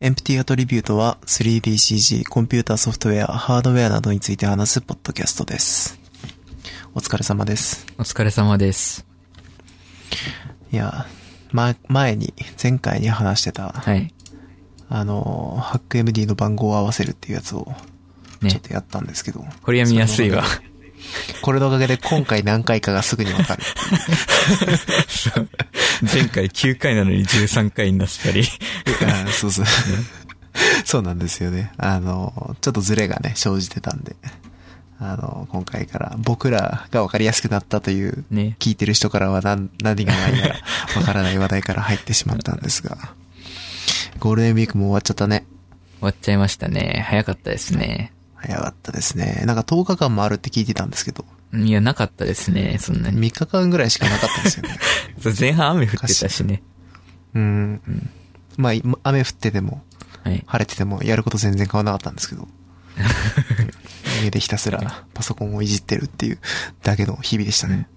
エンプティアトリビュートは 3DCG、コンピューターソフトウェア、ハードウェアなどについて話すポッドキャストです。お疲れ様です。お疲れ様です。いや、ま、前に、前回に話してた、はい。あの、ハック MD の番号を合わせるっていうやつを、ちょっね。とやったんですけど。これ読みやすいわ。これのおかげで今回何回かがすぐにわかる。前回9回なのに13回になったり。あそうそう。そうなんですよね。あの、ちょっとズレがね、生じてたんで。あの、今回から僕らがわかりやすくなったという、ね。聞いてる人からは何、何がないやらわからない話題から入ってしまったんですが。ゴールデンウィークも終わっちゃったね。終わっちゃいましたね。早かったですね。早かったですね。なんか10日間もあるって聞いてたんですけど、いや、なかったですね。そんなに。3日間ぐらいしかなかったんですよね。前半雨降ってたしね。うん。まあ、い雨降ってても、はい。晴れててもやること全然変わらなかったんですけど。家でひたすらパソコンをいじってるっていうだけの日々でしたね。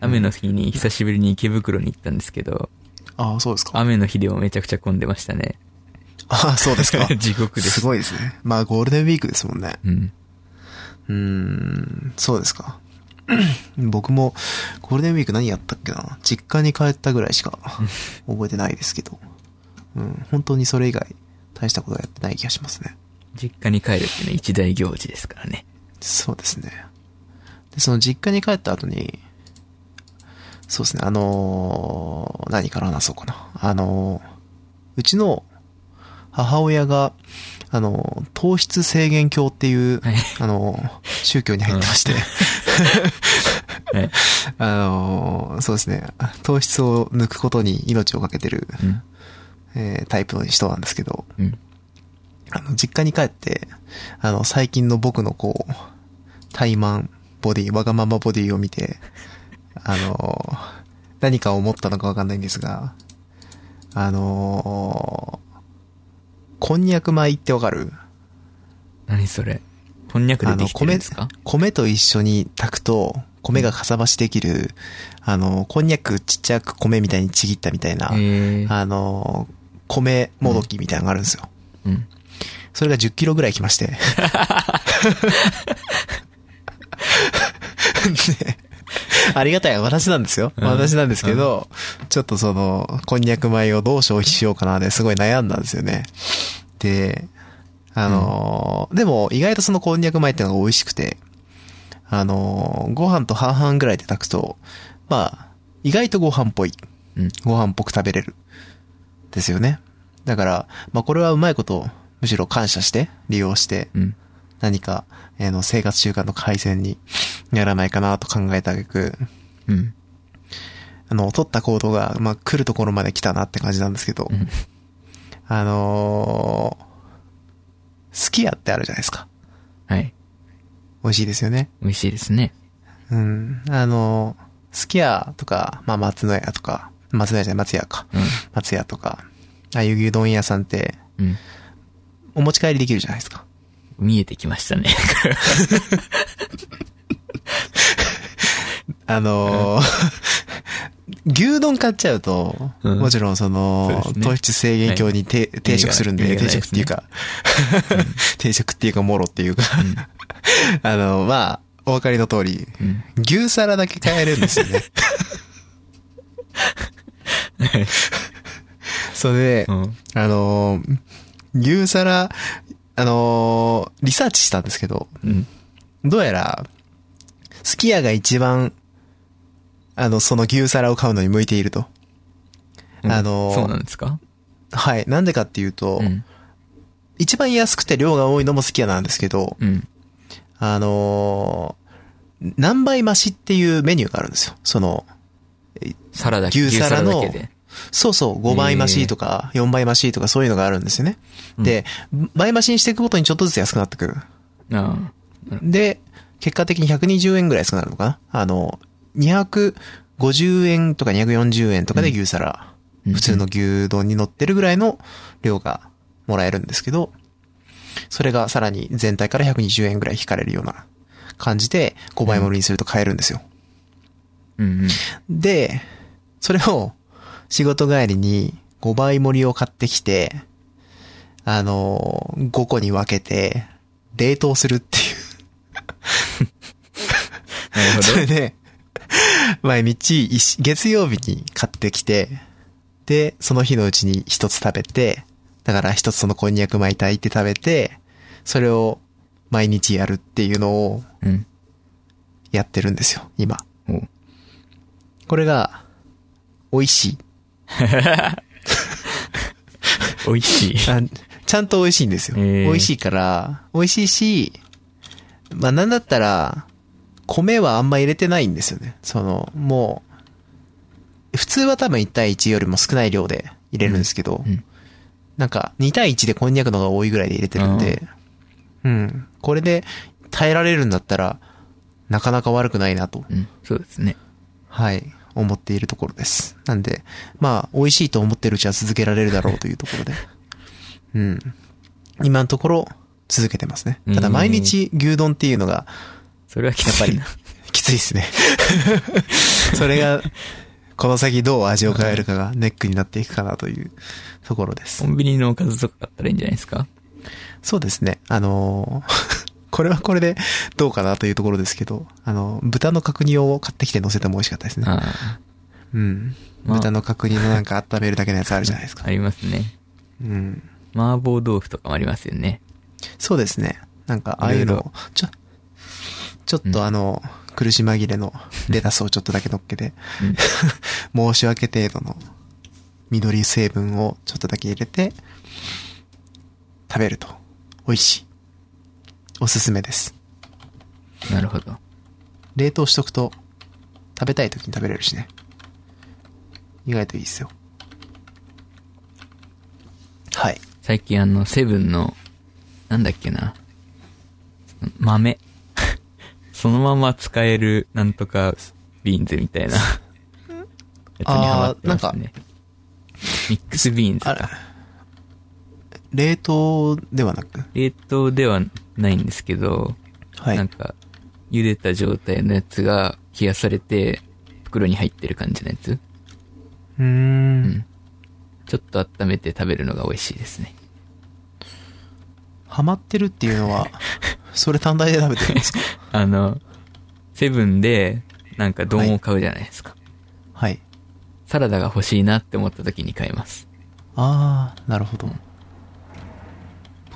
雨の日に久しぶりに池袋に行ったんですけど、ああ、そうですか。雨の日でもめちゃくちゃ混んでましたね。ああ、そうですか。地獄です。すごいですね。まあ、ゴールデンウィークですもんね。うん。うーん、そうですか。僕も、ゴールデンウィーク何やったっけな実家に帰ったぐらいしか覚えてないですけど。うん、本当にそれ以外、大したことはやってない気がしますね。実家に帰るってね、一大行事ですからね。そうですね。で、その実家に帰った後に、そうですね、あのー何から話そうかな。あのーうちの母親が、あのー糖質制限教っていう、はいあのー宗教に入ってまして、はい。あのーそうですね、糖質を抜くことに命をかけてる、うん。えータイプの人なんですけど、うん。あの、実家に帰って、あの、最近の僕のこう、怠慢ボディ、わがままボディを見て、あの、何か思ったのかわかんないんですが、あの、こんにゃく米ってわかる？何それ？こんにゃくでできてるん米ですか、米と一緒に炊くと、米がかさ増しできる、あの、こんにゃくちっちゃく米みたいにちぎったみたいな、えー。あの、米もどきみたいなのがあるんですよ。うん。それが10キロぐらい来まして。で ありがたい私なんですよ。うん私なんですけど、ちょっとその、こんにゃく米をどう消費しようかなですごい悩んだんですよね。で、あのーでも意外とそのこんにゃく米ってのが美味しくて、あのーご飯と半々ぐらいで炊くと、まあ、意外とご飯っぽい。うん。ご飯っぽく食べれる。ですよね。だから、まあこれはうまいこと、むしろ感謝して、利用して、うん。何か、あの、生活習慣の改善にならないかなと考えた挙句、うん。あの、取った行動が、まあ来るところまで来たなって感じなんですけど、うん。あのー、すき家ってあるじゃないですか。はい。美味しいですよね。美味しいですね。うん。あのー、すき家とか、まあ松の家とか、松の家じゃない、松屋か。うん。松屋とか、ああいう牛丼屋さんって、うん。お持ち帰りできるじゃないですか。見えてきましたね。あのー牛丼買っちゃうと、うんもちろんその、糖質制限教にて、抵触するんで、意味が定食っていうか、定食っていうか、もろっていうか、あの、まあ、お分かりの通り、うん。牛皿だけ買えるんですよね。それで、うん。あのー牛皿、あのーリサーチしたんですけど、うん。どうやら、すき家が一番、あの、その牛皿を買うのに向いていると。あのーそうなんですか？はい。なんでかっていうと、うん。一番安くて量が多いのもすき家なんですけど、うん。あのー何倍増しっていうメニューがあるんですよ。その、サラダ、牛皿の牛だけで。そうそう、5倍増しとか、4倍増しとかそういうのがあるんですよね。で、倍増しにしていくごとにちょっとずつ安くなってく。る。あ。で、結果的に120円ぐらい安くなるのかな。あの、250円とか240円とかで牛皿、うん。普通の牛丼に乗ってるぐらいの量がもらえるんですけど、それがさらに全体から120円ぐらい引かれるような感じで5倍盛りにすると買えるんですよ。で、それを仕事帰りに5倍盛りを買ってきて、あの、5個に分けて、冷凍するっていう。なるほそれで、毎日月曜日に買ってきて、で、その日のうちに一つ食べて、だから一つそのこんにゃく巻いていて食べて、それを毎日やるっていうのを。やってるんですよ、今。これが、美味しい。美味しい。あちゃんと美味しいんですよ。美味しいから、美味しいし、まあなんだったら、米はあんま入れてないんですよね。その、もう、普通は多分1対1よりも少ない量で入れるんですけど、うんなんか2対1でこんにゃくの方が多いぐらいで入れてるんで、うん。これで耐えられるんだったら、なかなか悪くないなと、うん。そうですね。はい、思っているところです。なんで、まあ、美味しいと思ってるうちは続けられるだろうというところで。うん。今のところ、続けてますね。ただ、うん毎日牛丼っていうのが、それはきやっぱりついな。きついですね。それが、この先どう味を変えるかがネックになっていくかなというところですコ。ンビニのおかずとか買ったらいいんじゃないですか？そうですね。あのーこれはこれでどうかなというところですけど、あの、豚の角煮を買ってきて乗せても美味しかったですね。うん。まあ豚の角煮のなんか温めるだけのやつあるじゃないですか。ありますね。うん。麻婆豆腐とかもありますよね。そうですね。なんか、ああいうの、ちょ、ちょっとあの、苦し紛れのレタスをちょっとだけ乗っけて、申し訳程度の緑成分をちょっとだけ入れて、食べると美味しい。おすすめです。なるほど。冷凍しとくと、食べたい時に食べれるしね。意外といいですよ。はい。最近あの、セブンの、なんだっけな。豆。そのまま使える、なんとか、ビーンズみたいな、やつにハマってますね。ミックスビーンズか。、冷凍ではなく、冷凍ではないんですけど、はい。なんか、茹でた状態のやつが冷やされて、袋に入ってる感じのやつ。うーん。んちょっと温めて食べるのが美味しいですね。ハマってるっていうのは、それ単体で食べてるんですか？あの、セブンで、なんか丼を買うじゃないですか。はい。サラダが欲しいなって思った時に買います。あー、なるほど。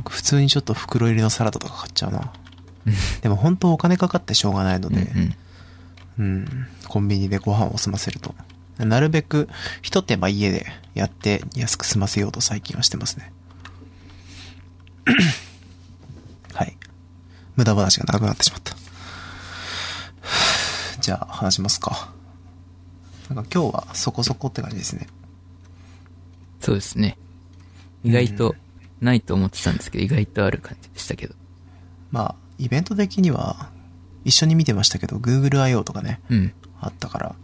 僕普通にちょっと袋入りのサラダとか買っちゃうな。でも本当お金かかってしょうがないのうんうで、ん。うん、コンビニでご飯を済ませると。なるべく一手間家でやって安く済ませようと最近はしてますね。はい。無駄話が長くなってしまった。じゃあ話しますか。なんか今日はそこそこって感じですね。そうですね。意外と、ないと思ってたんですけど、意外とある感じでしたけど。まあ、イベント的には一緒に見てましたけど、Google I.O. とかね、うん。あったから、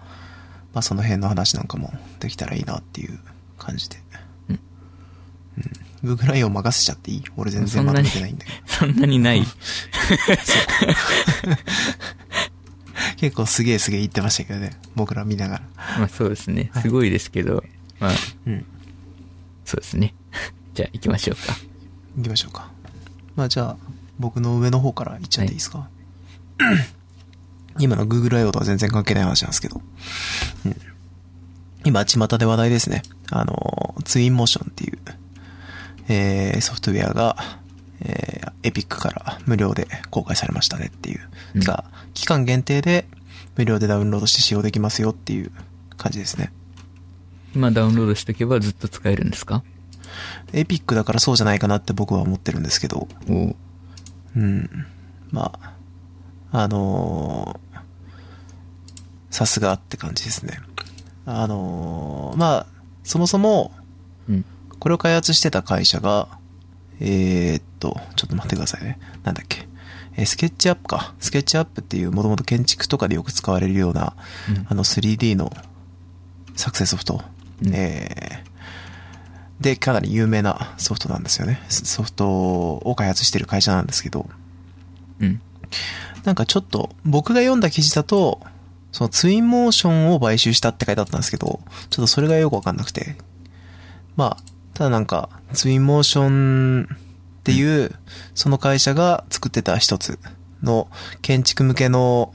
まあその辺の話なんかもできたらいいなっていう感じで。うんうん。Google I.O. 任せちゃっていい？俺全然まとめてないんだけど。そんなに ない。結構すげえすげえ言ってましたけどね。僕ら見ながら。まあそうですね。すごいですけど、まあ、うん。そうですね。じゃあ行きましょうか。行きましょうか。まあじゃあ、僕の上の方から行っちゃっていいですか、今の Google I.O. とは全然関係ない話なんですけど。うん。今、巷で話題ですね。あの、ツインモーションっていう、えー、ソフトウェアが、えー、エピックから無料で公開されましたねっていう。うん期間限定で無料でダウンロードして使用できますよっていう感じですね。今ダウンロードしとけばずっと使えるんですか？エピックだからそうじゃないかなって僕は思ってるんですけど、おううん。まあ、あのーさすがって感じですね。あのーまあ、そもそも、うん。これを開発してた会社が、えーっと、ちょっと待ってくださいね。なんだっけ。えースケッチアップか。スケッチアップっていう、もともと建築とかでよく使われるような、うんあの 3D の作成ソフト。うんえーで、かなり有名なソフトなんですよね。ソフトを開発してる会社なんですけど、うん。なんかちょっと、僕が読んだ記事だと、そのツインモーションを買収したって書いてあったんですけど、ちょっとそれがよくわかんなくて。まあ、ただなんか、ツインモーションっていう、その会社が作ってた一つの建築向けの、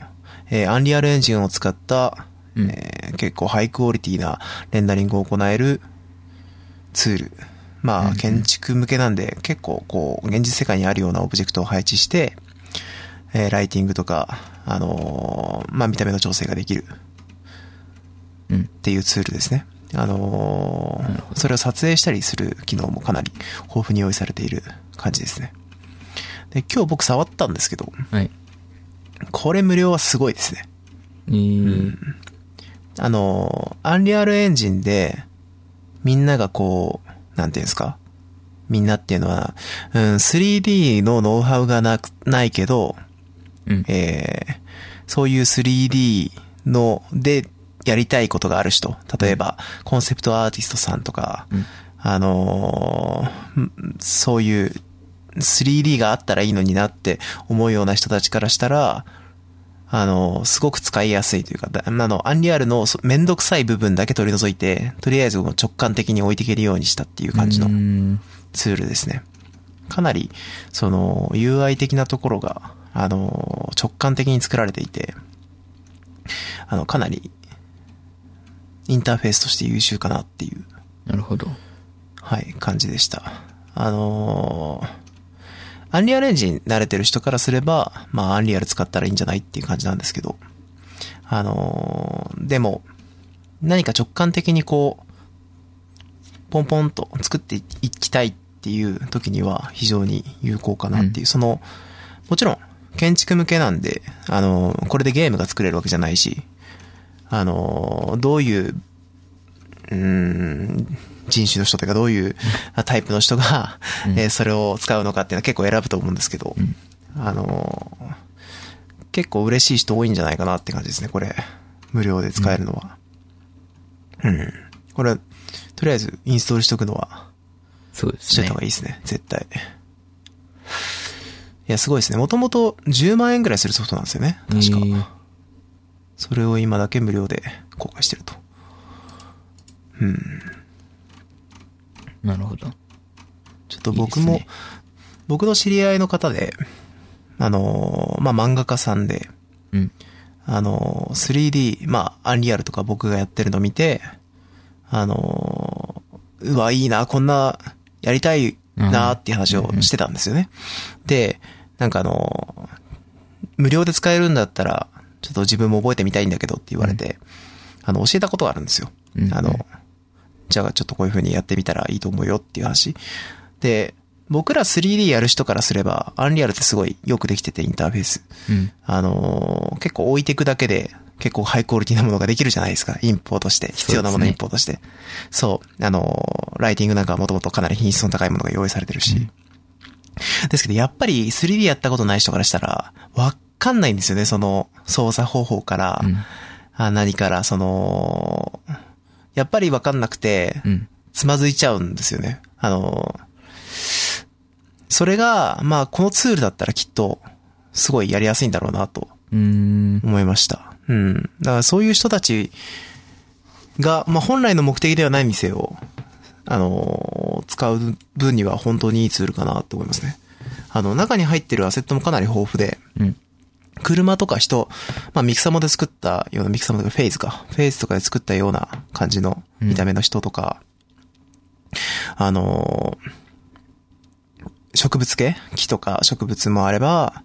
えーアンリアルエンジンを使った、うんえー結構ハイクオリティなレンダリングを行えるツール。まあ、うんうん建築向けなんで、結構こう、現実世界にあるようなオブジェクトを配置して、えーライティングとか、あのーまあ、見た目の調整ができるうんっ。ていうツールですね。あのそれを撮影したりする機能もかなり豊富に用意されている感じですね。で、今日僕触ったんですけど、はい。これ無料はすごいですね。えー、あのー、アンリアルエンジンで、みんながこう、なんていうんですか？みんなっていうのは、うん、3D のノウハウがなく、ないけど、うん。えーそういう 3D の、で、やりたいことがある人。例えば、コンセプトアーティストさんとか、うんあのーんそういう 3D があったらいいのになって思うような人たちからしたら、あのーすごく使いやすいというか、だあの、アンリアルのそめんどくさい部分だけ取り除いて、とりあえず直感的に置いていけるようにしたっていう感じのツールですね。かなり、その、UI 的なところが、あの、直感的に作られていて、あの、かなり、インターフェースとして優秀かなっていう、なるほど。はい、感じでした。あのアンリアルエンジン慣れてる人からすれば、まあ、アンリアル使ったらいいんじゃないっていう感じなんですけど、あのでも、何か直感的にこう、ポンポンと作っていきたいっていう時には非常に有効かなっていう、うん。その、もちろん建築向けなんで、あのこれでゲームが作れるわけじゃないし、あのどういう、うーん、人種の人というかどういうタイプの人が、うんえーそれを使うのかっていうのは結構選ぶと思うんですけど、うんあの結構嬉しい人多いんじゃないかなって感じですね、これ。無料で使えるのは。うん。これ、とりあえずインストールしとくのは、そうですねしといた方。がいいですね、絶対。いや、すごいですね。もともと10万円ぐらいするソフトなんですよね。確か。えーそれを今だけ無料で公開してると。うん。なるほど。ちょっと僕も、いいね僕の知り合いの方で、あのーまあ、漫画家さんで、うん。あのー 3D、まあ、アンリアルとか僕がやってるの見て、あのーうわ、いいな、こんな、やりたいなっていう話をしてたんですよね。で、なんかあのー無料で使えるんだったら、ちょっと自分も覚えてみたいんだけどって言われて、あの、教えたことがあるんですよ。うんあの、じゃあちょっとこういう風にやってみたらいいと思うよっていう話。で、僕ら 3D やる人からすれば、アンリアルってすごいよくできててインターフェース。うん。あのー結構置いていくだけで、結構ハイクオリティなものができるじゃないですか。インポートして。必要なものをインポートして。そう,、あのーライティングなんかはもともとかなり品質の高いものが用意されてるし。ですけど、やっぱり 3D やったことない人からしたら、わかんないんですよね。その、操作方法から、うん。あ何から、その、やっぱりわかんなくて、うん。つまずいちゃうんですよね。あの、それが、まあ、このツールだったらきっと、すごいやりやすいんだろうなと。思いました。うん。だからそういう人たちが、まあ、本来の目的ではない店を、あの、使う分には本当にいいツールかなと思いますね。あの、中に入ってるアセットもかなり豊富で、うん。車とか人、まあミキサモで作ったような、ミキサモとかフェイズか。フェイズとかで作ったような感じの見た目の人とか、あのー植物系木とか植物もあれば、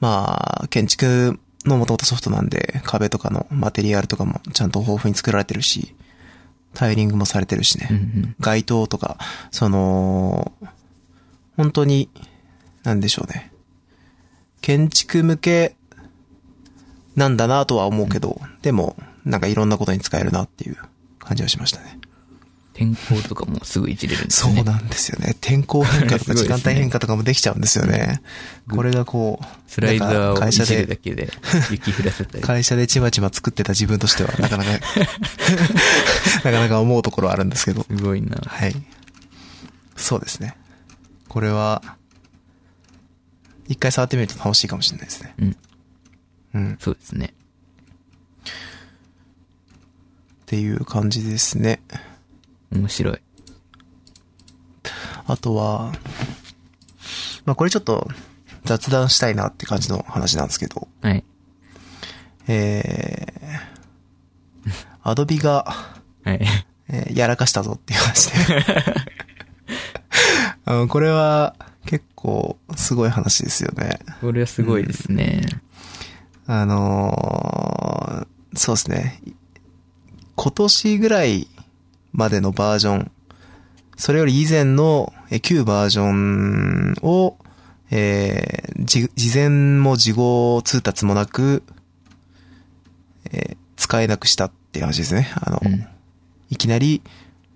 まあ、建築の元々ソフトなんで、壁とかのマテリアルとかもちゃんと豊富に作られてるし、タイリングもされてるしね。うんうん。街灯とか、その、本当に、なんでしょうね。建築向けなんだなとは思うけど、でも、なんかいろんなことに使えるなっていう感じはしましたね。天候とかもすぐいじれるんですね。そうなんですよね。天候変化とか時間帯変化とかもできちゃうんですよね。これがこう、スライダーをい会社で、じるだけで雪降らせたり。会社でちまちま作ってた自分としては、なかなか、なかなか思うところはあるんですけど。すごいな。はい。そうですね。これは、一回触ってみると楽しいかもしれないですね。うん。うん。そうですね。っていう感じですね。面白い。あとは、まあこれちょっと雑談したいなって感じの話なんですけど、はい。えー、アドビが、はい。えーやらかしたぞっていう話で。あの、これは結構すごい話ですよね。これはすごいですね。あのーそうですね。今年ぐらいまでのバージョン、それより以前のえ旧バージョンを、えーじ事前も事後通達もなく、えー使えなくしたっていう話ですね。あの、うんいきなり、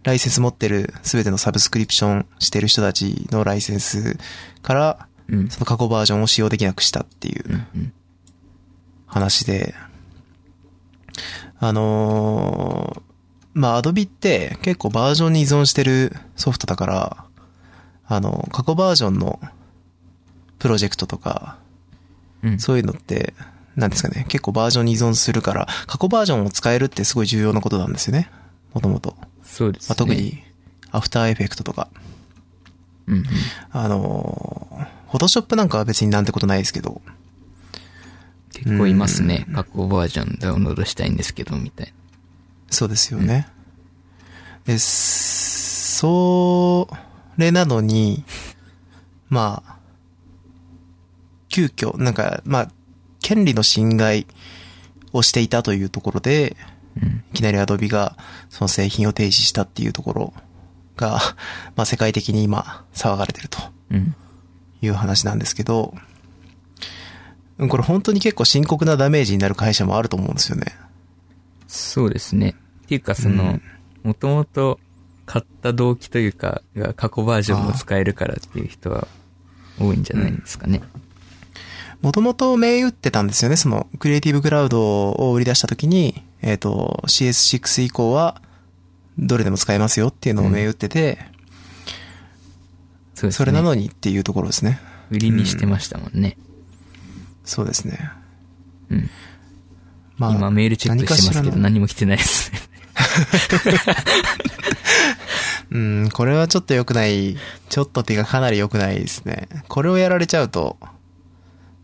ライセンス持ってるすべてのサブスクリプションしてる人たちのライセンスから、うん。その過去バージョンを使用できなくしたっていううんうん。話で、あのーまあ、アドビって結構バージョンに依存してるソフトだから、あの、過去バージョンのプロジェクトとか、うん。そういうのって、なんですかね、結構バージョンに依存するから、過去バージョンを使えるってすごい重要なことなんですよね。もともと。そうですね。まあ、特。に、アフターエフェクトとか。うんうん。あのー、フォトショップなんかは別になんてことないですけど、結構いますね。過去バージョンダウンロードしたいんですけど、みたいな。そうですよね。で、それなのに、まあ、急遽、なんか、まあ、権利の侵害をしていたというところで、うん。いきなりアドビがその製品を停止したっていうところが、まあ世界的に今騒がれてるとうん。いう話なんですけど、うんこれ本当に結構深刻なダメージになる会社もあると思うんですよね。そうですね。っていうか、その、もともと買った動機というか、が過去バージョンも使えるからっていう人は多いんじゃないですかね。もともと銘打ってたんですよね。その、クリエイティブクラウドを売り出した時に、えっ、と、CS6 以降は、どれでも使えますよっていうのを銘打ってて、そうですね。それなのにっていうところですね。売りにしてましたもんね。そうですね。うん。まあ、今メールチェックしてますけど何も来てないですね。うん、これはちょっと良くない。ちょっとっていうかかなり良くないですね。これをやられちゃうと、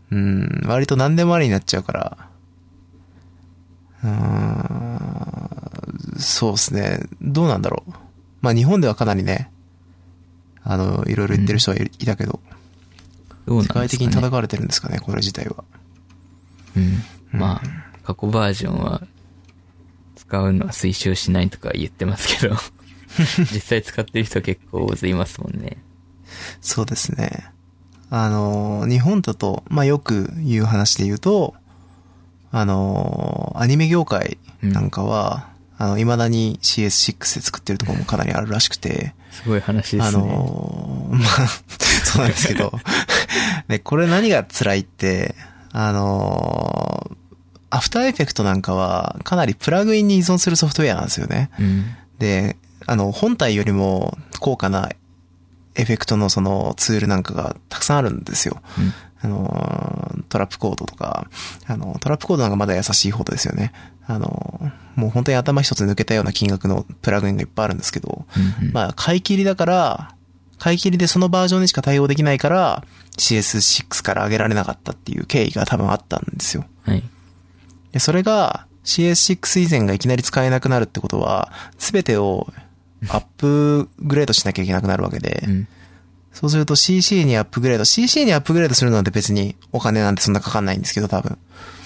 うん、割と何でもありになっちゃうから、うーん、そうですね。どうなんだろう。まあ日本ではかなりね、あの、いろいろ言ってる人はいいたけど、どうなんですかね。世界的に叩かれてるんですかね、これ自体は。うん。まあ、過去バージョンは使うのは推奨しないとか言ってますけど、実際使ってる人結構大勢いますもんね。そうですね。あの、日本だと、まあよく言う話で言うと、あの、アニメ業界なんかは、あの、未だに CS6 で作ってるところもかなりあるらしくて、すごい話ですね。あの、まあ、そうなんですけど、で、これ何が辛いって、あの、アフターエフェクトなんかはかなりプラグインに依存するソフトウェアなんですよね。うん。で、あの、本体よりも高価なエフェクトのそのツールなんかがたくさんあるんですよ。うん。あの、トラップコードとか、あの、トラップコードなんかまだ優しい方ですよね。あの、もう本当に頭一つ抜けたような金額のプラグインがいっぱいあるんですけど、うんうんまあ、買い切りだから、買い切りでそのバージョンにしか対応できないから、CS6 から上げられなかったっていう経緯が多分あったんですよ。はい。で、それが CS6 以前がいきなり使えなくなるってことは、すべてをアップグレードしなきゃいけなくなるわけで、うん。そうすると CC にアップグレード、CC にアップグレードするのって別にお金なんてそんなかかんないんですけど、多分。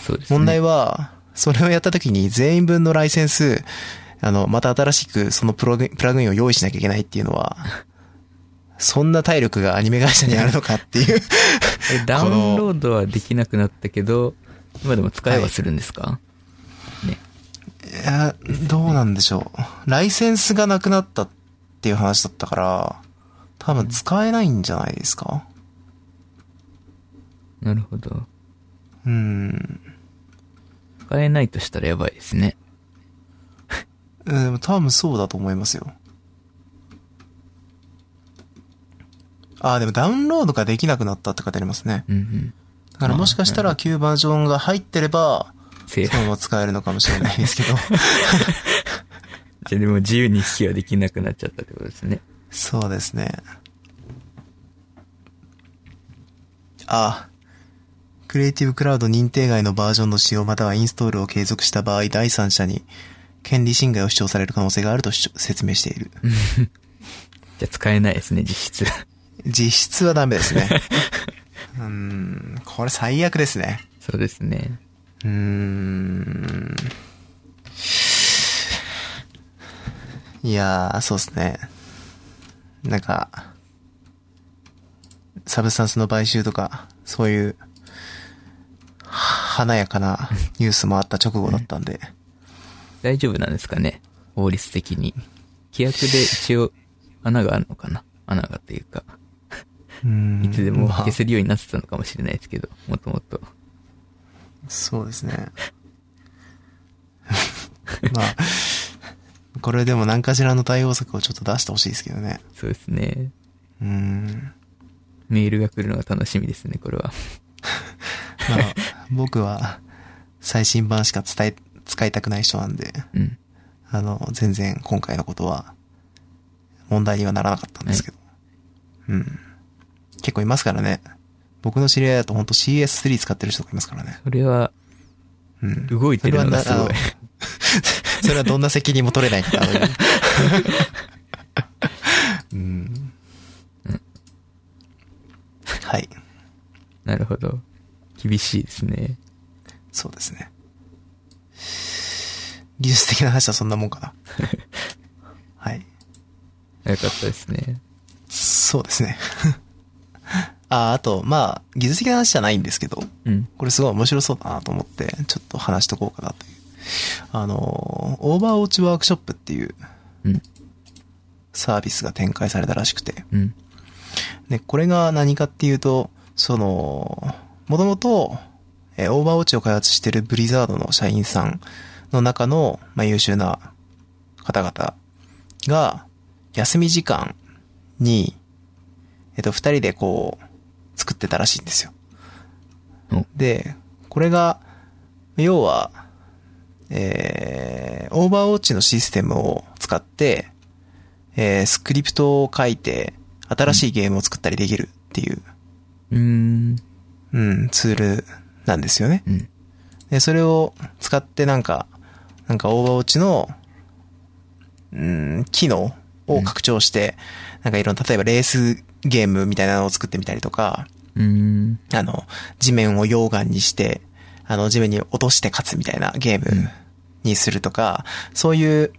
そうですね。問題は、それをやった時に全員分のライセンス、あの、また新しくそのプログプラグインを用意しなきゃいけないっていうのは、そんな体力がアニメ会社にあるのかっていう。えダウンロードはできなくなったけど、今でも使えはするんですか、ね。いや、どうなんでしょう。ライセンスがなくなったっていう話だったから、多分使えないんじゃないですか？なるほど。うん。使えないとしたらやばいですね。えー、多分そうだと思いますよ。ああ、でもダウンロードができなくなったって書いてありますね。うんうん、だからもしかしたら旧バージョンが入ってれば、そのまま使えるのかもしれないですけど。じゃでも自由に引きはできなくなっちゃったってことですね。そうですね。ああ。クリエイティブクラウド認定外のバージョンの使用またはインストールを継続した場合、第三者に権利侵害を主張される可能性があると説明している。じゃあ使えないですね、実質。実質はダメですね。うーん、これ最悪ですね。そうですね。うーん。いやー、そうですね。なんか、サブスタンスの買収とか、そういう、華やかなニュースもあった直後だったんで、大丈夫なんですかね？法律的に。規約で一応穴があるのかな？穴がというか、いつでもまあ消せるようになってたのかもしれないですけど、もともと。そうですね。まあ、これでも何かしらの対応策をちょっと出してほしいですけどね。そうですね。うーん。メールが来るのが楽しみですね、これは。まあ、僕は最新版しか伝え、使いたくない人なんで、うん。あの、全然今回のことは問題にはならなかったんですけど。うん。結構いますからね。僕の知り合いだと本当 CS3 使ってる人がいますからね。それは、うん。動いてるのがすごいそれはな。それはどんな責任も取れないから。うん。はい。なるほど。厳しいですね。そうですね。技術的な話はそんなもんかな。はい。よかったですね。そうですね。あ、あと、まあ、技術的な話じゃないんですけど、うん。これすごい面白そうだなと思って、ちょっと話しとこうかなという。あの、オーバーウォッチワークショップっていううん。サービスが展開されたらしくて。うん。で、これが何かっていうと、その、もともと、えーオーバーウォッチを開発してるブリザードの社員さんの中の、まあ、優秀な方々が、休み時間に、えっと、二人でこう、作ってたらしいんですよ。おで、これが、要は、えー、オーバーウォッチのシステムを使って、えー、スクリプトを書いて、新しいゲームを作ったりできるっていう、うーん。うん、ツールなんですよね。うん。で、それを使ってなんか、なんかオーバーウォッチの、うん、機能を拡張して、なんかいろんな、例えばレースゲームみたいなのを作ってみたりとか、うーん。あの、地面を溶岩にして、あの、地面に落として勝つみたいなゲームにするとか、そういう、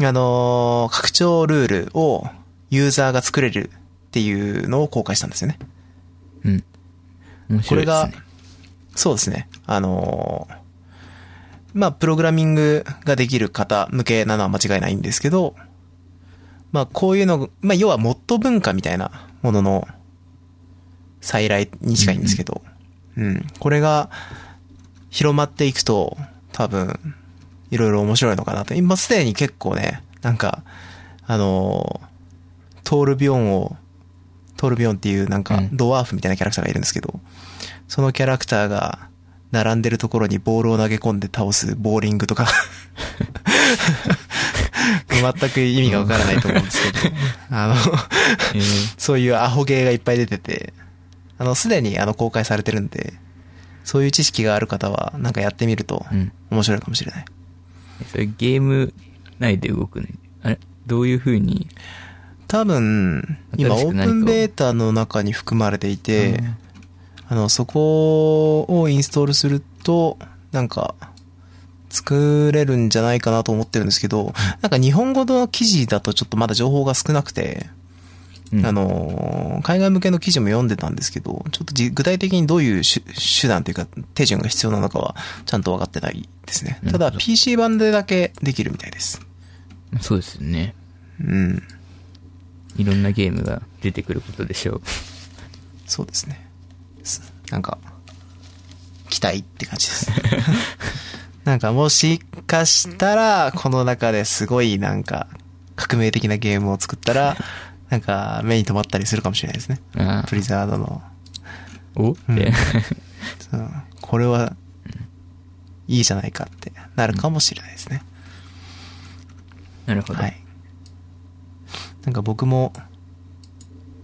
あのー拡張ルールをユーザーが作れるっていうのを公開したんですよね。うん。面これが白いですね。、そうですね。あのーまあ、プログラミングができる方向けなのは間違いないんですけど、まあ、こういうの、まあ、要はモッド文化みたいなものの再来に近いんですけど、うん、これが広まっていくと、多分、いろいろ面白いのかなと。今すでに結構ね、なんか、あのートールビョンを、トールビョンっていうなんかうんドワーフみたいなキャラクターがいるんですけど、そのキャラクターが並んでるところにボールを投げ込んで倒すボーリングとか。全く意味がわからないと思うんですけど、あの、えー。そういうアホゲーがいっぱい出てて、あの、すでにあの公開されてるんで、そういう知識がある方はなんかやってみるとうん。面白いかもしれない。それゲーム内で動くんあれ？どういう風に？多分、今オープンベータの中に含まれていて、あの、そこをインストールすると、なんか、作れるんじゃないかなと思ってるんですけど、なんか日本語の記事だとちょっとまだ情報が少なくて、うんあの、海外向けの記事も読んでたんですけど、ちょっとじ具体的にどういう手手段というか手順が必要なのかはちゃんと分かってないですね。ただ PC 版でだけできるみたいです。そうですよね。うん。いろんなゲームが出てくることでしょう。そうですね。すなんか、期待って感じです。なんかもしかしたら、この中ですごいなんか、革命的なゲームを作ったら、なんか目に留まったりするかもしれないですね。あブリザードの。あ。おって。うん これは、いいじゃないかってなるかもしれないですね。なるほど。はい。なんか僕も、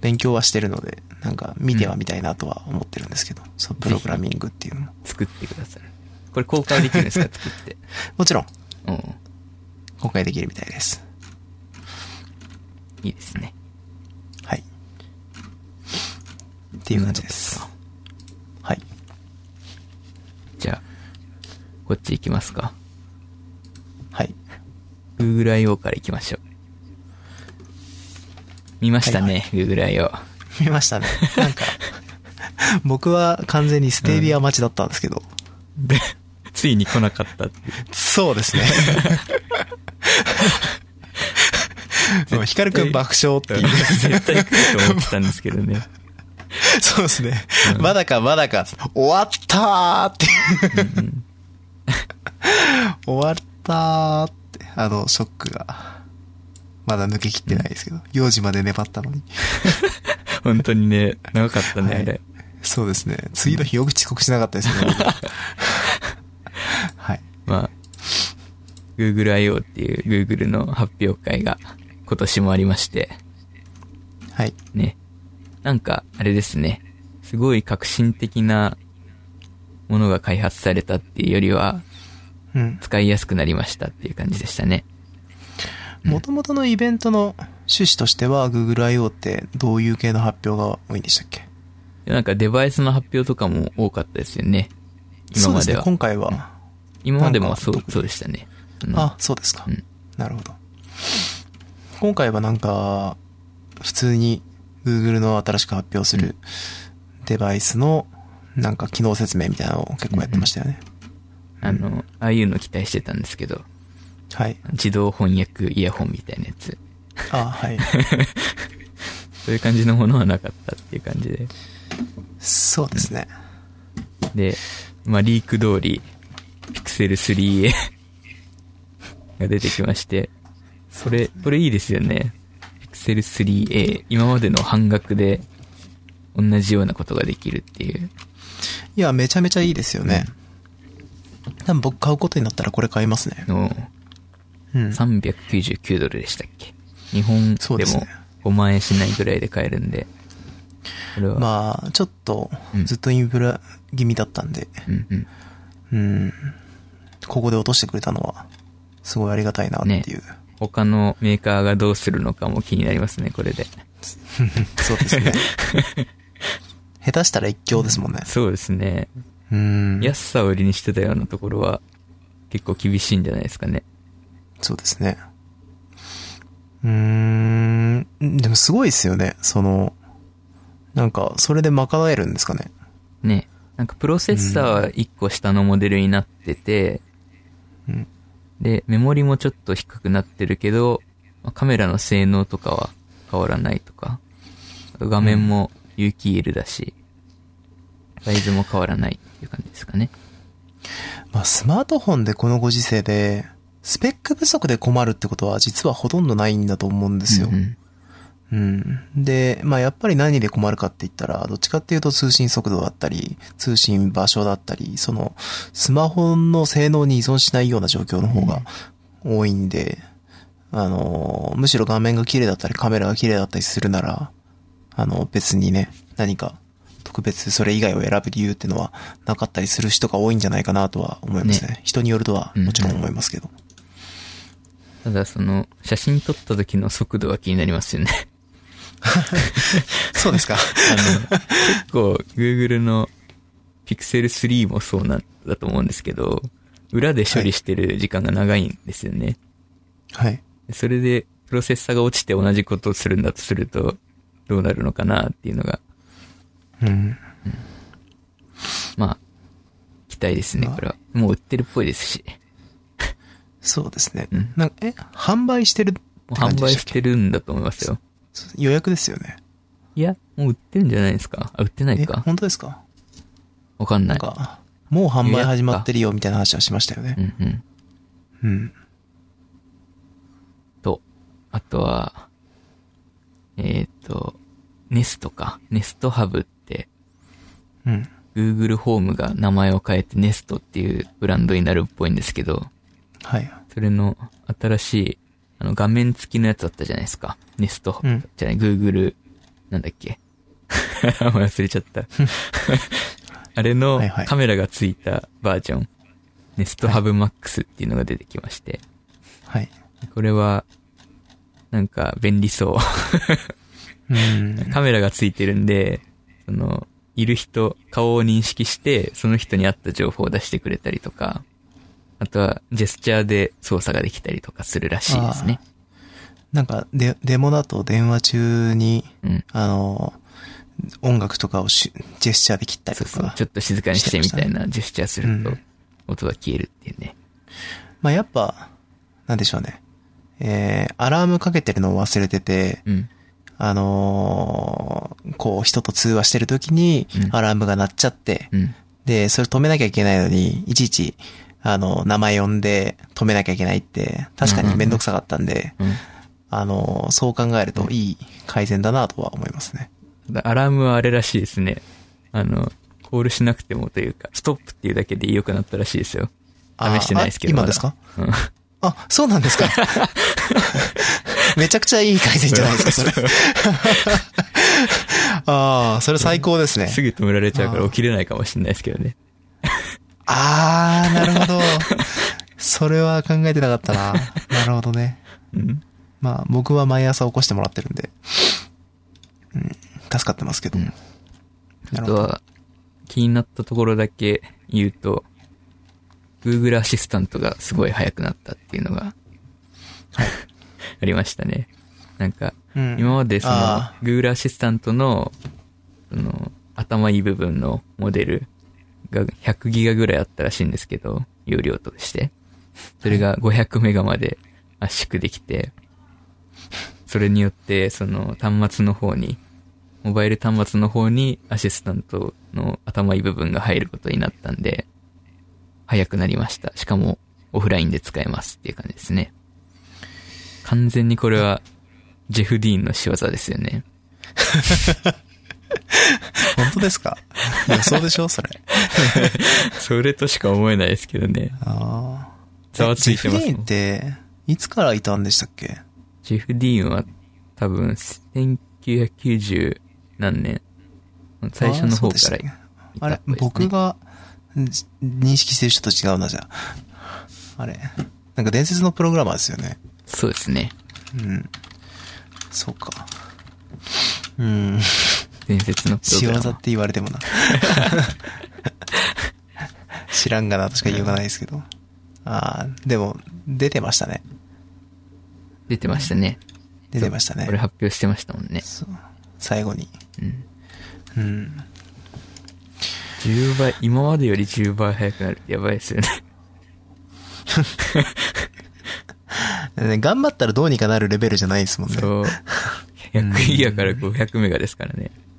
勉強はしてるので、なんか見てはみたいなとは思ってるんですけど、そのプログラミングっていうのも。作ってください。これ公開できるんですか？作って。もちろん、うん。公開できるみたいです。いいですね。はい。っていう感じです。はい。じゃあ、こっち行きますか。はい。Google I.O. から行きましょう。見ましたね、Google I.O. 見ましたね。なんか、僕は完全にステービア待ちだったんですけど、で、ついに来なかったっていう。そうですね。もうヒカルくん爆笑っていう。絶対来ると思ってたんですけどね。そうですね。まだかまだか、終わったーって。終わったーって、あの、ショックが、まだ抜けきってないですけど、4時まで粘ったのに。本当にね、長かったね、はいあれ。そうですね。次の日よく遅刻しなかったですね。僕 はい。まあ、Google I.O. っていう Google の発表会が今年もありまして、はい。ね。なんか、あれですね。すごい革新的なものが開発されたっていうよりは、うん。使いやすくなりましたっていう感じでしたね。元々のイベントの趣旨としては、Google I.O. ってどういう系の発表が多いんでしたっけ？でなんかデバイスの発表とかも多かったですよね。今までは。そうですね。今回は、今までもそうそうでしたね。うんあ、そうですか。うんなるほど。今回はなんか、普通に Google の新しく発表するデバイスのなんか機能説明みたいなのを結構やってましたよね。あの、ああいうの期待してたんですけど、はい。自動翻訳イヤホンみたいなやつ。あ、はい。そういう感じのものはなかったっていう感じで。そうですね。で、まあ、リーク通り、Pixel 3a が出てきまして、それ、これいいですよね。Pixel 3a、今までの半額で同じようなことができるっていう。いや、めちゃめちゃいいですよね。多分僕買うことになったらこれ買いますね。のうん。399ドルでしたっけ日本でもそうですね5万円しないぐらいで買えるんで。これは、まあ、ちょっとうん、ずっとインフラ気味だったんで、うんうん。うん。ここで落としてくれたのは、すごいありがたいなっていう。他のメーカーがどうするのかも気になりますね、これで。そうですね。下手したら一強ですもんね。そうですね。うん。安さを売りにしてたようなところは結構厳しいんじゃないですかね。そうですね。うーん。でもすごいですよね。その、なんか、それで賄えるんですかね。ね。なんかプロセッサーは1個下のモデルになってて、うんで、メモリもちょっと低くなってるけど、まあカメラの性能とかは変わらないとか、画面も有機 EL だし、サイズも変わらないっていう感じですかね。まあ、スマートフォンでこのご時世で、スペック不足で困るってことは実はほとんどないんだと思うんですよ。うんうんうん。で、まあやっぱり何で困るかって言ったら、どっちかっていうと通信速度だったり、通信場所だったり、その、スマホの性能に依存しないような状況の方が多いんで、あの、むしろ画面が綺麗だったり、カメラが綺麗だったりするなら、あの、別にね、何か、特別それ以外を選ぶ理由っていうのはなかったりする人が多いんじゃないかなとは思いますね。人によるとはもちろん思いますけど。ただその、写真撮った時の速度は気になりますよね。そうですか。あの、結構 Google の Pixel 3もそうなんだと思うんですけど、裏で処理してる時間が長いんですよね。はい。それで、プロセッサが落ちて同じことをするんだとすると、どうなるのかなっていうのが、うん。まあ、期待ですね、まあこれは。もう売ってるっぽいですし。そうですね。うんなんかえ、販売してる販売してるんだと思いますよ。予約ですよね。いや、もう売ってるんじゃないですか？あ、売ってないえ、か本当ですか？わかんな。ないんか、もう販売始まってるよみたいな話はしましたよね。うんうん。うん。と、あとは、えっ、と、ネストか。ネストハブって、うん。Google ホームが名前を変えてネストっていうブランドになるっぽいんですけど、はい。それの新しい、あの画面付きのやつあったじゃないですか。ネスト、うんじゃない、Google、なんだっけ。忘れちゃった。あれのカメラがついたバージョン、ネストハブマックスっていうのが出てきまして、はい。これは、なんか便利そう。うん。カメラがついてるんで、その、いる人、顔を認識して、その人に合った情報を出してくれたりとか、あとは、ジェスチャーで操作ができたりとかするらしいですね。なんか、デ、デモだと電話中に、うん。あの、音楽とかをしジェスチャーで切ったりとか。そうそう。ちょっと静かにしてみたいなジェスチャーするとうん、音が消えるっていうね。まあ、やっぱ、なんでしょうね。えー、アラームかけてるのを忘れてて、うん。あのーこう、人と通話してる時にう、んアラームが鳴っちゃって、うん。で、それ止めなきゃいけないのに、いちいち、あの、名前呼んで止めなきゃいけないって、確かにめんどくさかったんで、うん。あの、そう考えるといい改善だなとは思いますね。だアラームはあれらしいですね。あの、コールしなくてもというか、ストップっていうだけで良くなったらしいですよ。試してないですけど。今ですか？うん。あ、そうなんですか めちゃくちゃいい改善じゃないですか、それ。ああ、それ最高ですね。すぐ止められちゃうから起きれないかもしれないですけどね。ああ、なるほど。それは考えてなかったな。なるほどね。うん。まあ、僕は毎朝起こしてもらってるんで、うん、助かってますけど。うん。あとは、気になったところだけ言うと、Google アシスタントがすごい速くなったっていうのが、ありましたね。なんか、うん今までそのあ、Google アシスタントの、その、頭いい部分のモデルが100ギガぐらいあったらしいんですけど、容量として。それが500メガまで圧縮できて、それによって、その端末の方に、モバイル端末の方にアシスタントの頭いい部分が入ることになったんで、早くなりました。しかも、オフラインで使えますっていう感じですね。完全にこれは、ジェフ・ディーンの仕業ですよね。本当ですか？予想でしょ？それ。それとしか思えないですけどね。ああ。ざわついてますジェフディーンって、いつからいたんでしたっけ？ジェフ・ディーンは多分、1990何年、最初の方からいたっけ？あれ僕がん認識してる人と違うな、じゃあ。あれ。なんか伝説のプログラマーですよね。そうですね。うん。そうか。うん。伝説の仕業。って言われてもな。知らんがなとしか言いようがないですけど。ああ、でも、出てましたね。出てましたね。出てましたねこれ。発表してましたもんね。そう。最後に。うん。うん。10倍、今までより10倍速くなるってやばいですよね。ね頑張ったらどうにかなるレベルじゃないですもんね。そう。100ギガから500メガですからね。うん。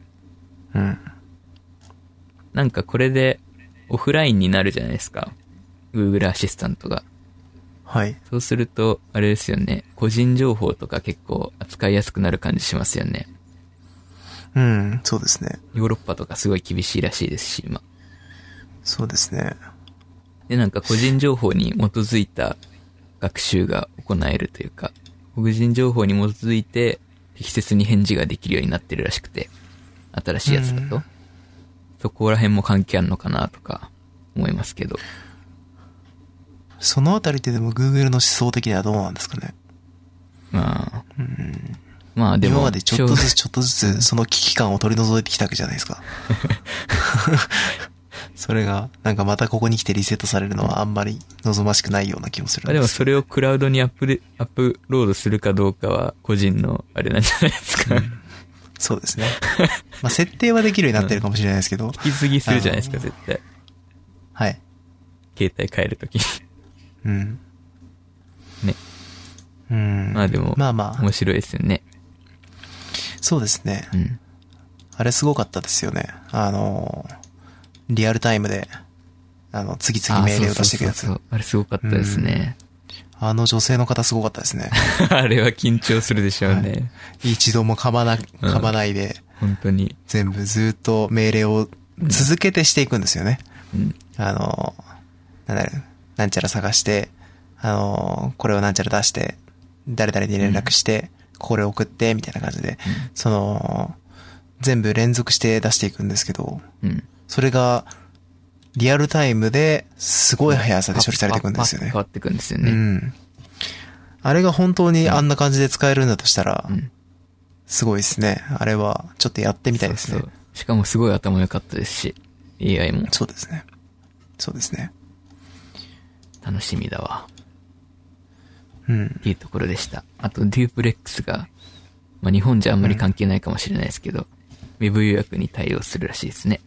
なんかこれでオフラインになるじゃないですか。Google アシスタントが。はい。そうすると、あれですよね。個人情報とか結構扱いやすくなる感じしますよね。うん、そうですね。ヨーロッパとかすごい厳しいらしいですし、今。そうですね。で、なんか個人情報に基づいた学習が行えるというか、個人情報に基づいて適切に返事ができるようになってるらしくて、新しいやつだと？うんそこら辺も関係あるのかなとか思いますけど。そのあたりってでも Google の思想的にはどうなんですかね？まあ、まあでも、今までちょっとずつしちょっとずつその危機感を取り除いてきたわけじゃないですか。それが、なんかまたここに来てリセットされるのはあんまり望ましくないような気もするょうがでもそれをクラウドにアップで、アップロードするかどうかは個人のあれなんじゃないですか。そうですね。まあ、設定はできるようになってるかもしれないですけど、引き継ぎするじゃないですか、絶対。はい。携帯変えるときに。うん。ね。うん。まあでも、まあまあ面、白いですよね。そうですね。うん。あれすごかったですよね。あの、リアルタイムで、あの、次々命令を出していくやつ。あそうそうそうあれすごかったですね。あの女性の方すごかったですね。あれは緊張するでしょうね。一度も噛まな、噛まないで、本当に。全部ずっと命令を続けてしていくんですよね。うん。あの、なんだろう、なんちゃら探して、あの、これをなんちゃら出して、誰々に連絡して、これ送って、みたいな感じで、その、全部連続して出していくんですけど、うん。それが、リアルタイムですごい速さで処理されていくんですよね変。わっていくんですようね。ん。あれが本当にあんな感じで使えるんだとしたらう、ん。すごいですね。あれは、ちょっとやってみたいですねそう。そうしかもすごい頭良かったですし、AI もそうですね。そうですね。楽しみだわ。うんっ。ていうところでした。あと、デュープレックスが、まあ、日本じゃあんまり関係ないかもしれないですけど、ウェブ予約に対応するらしいですね。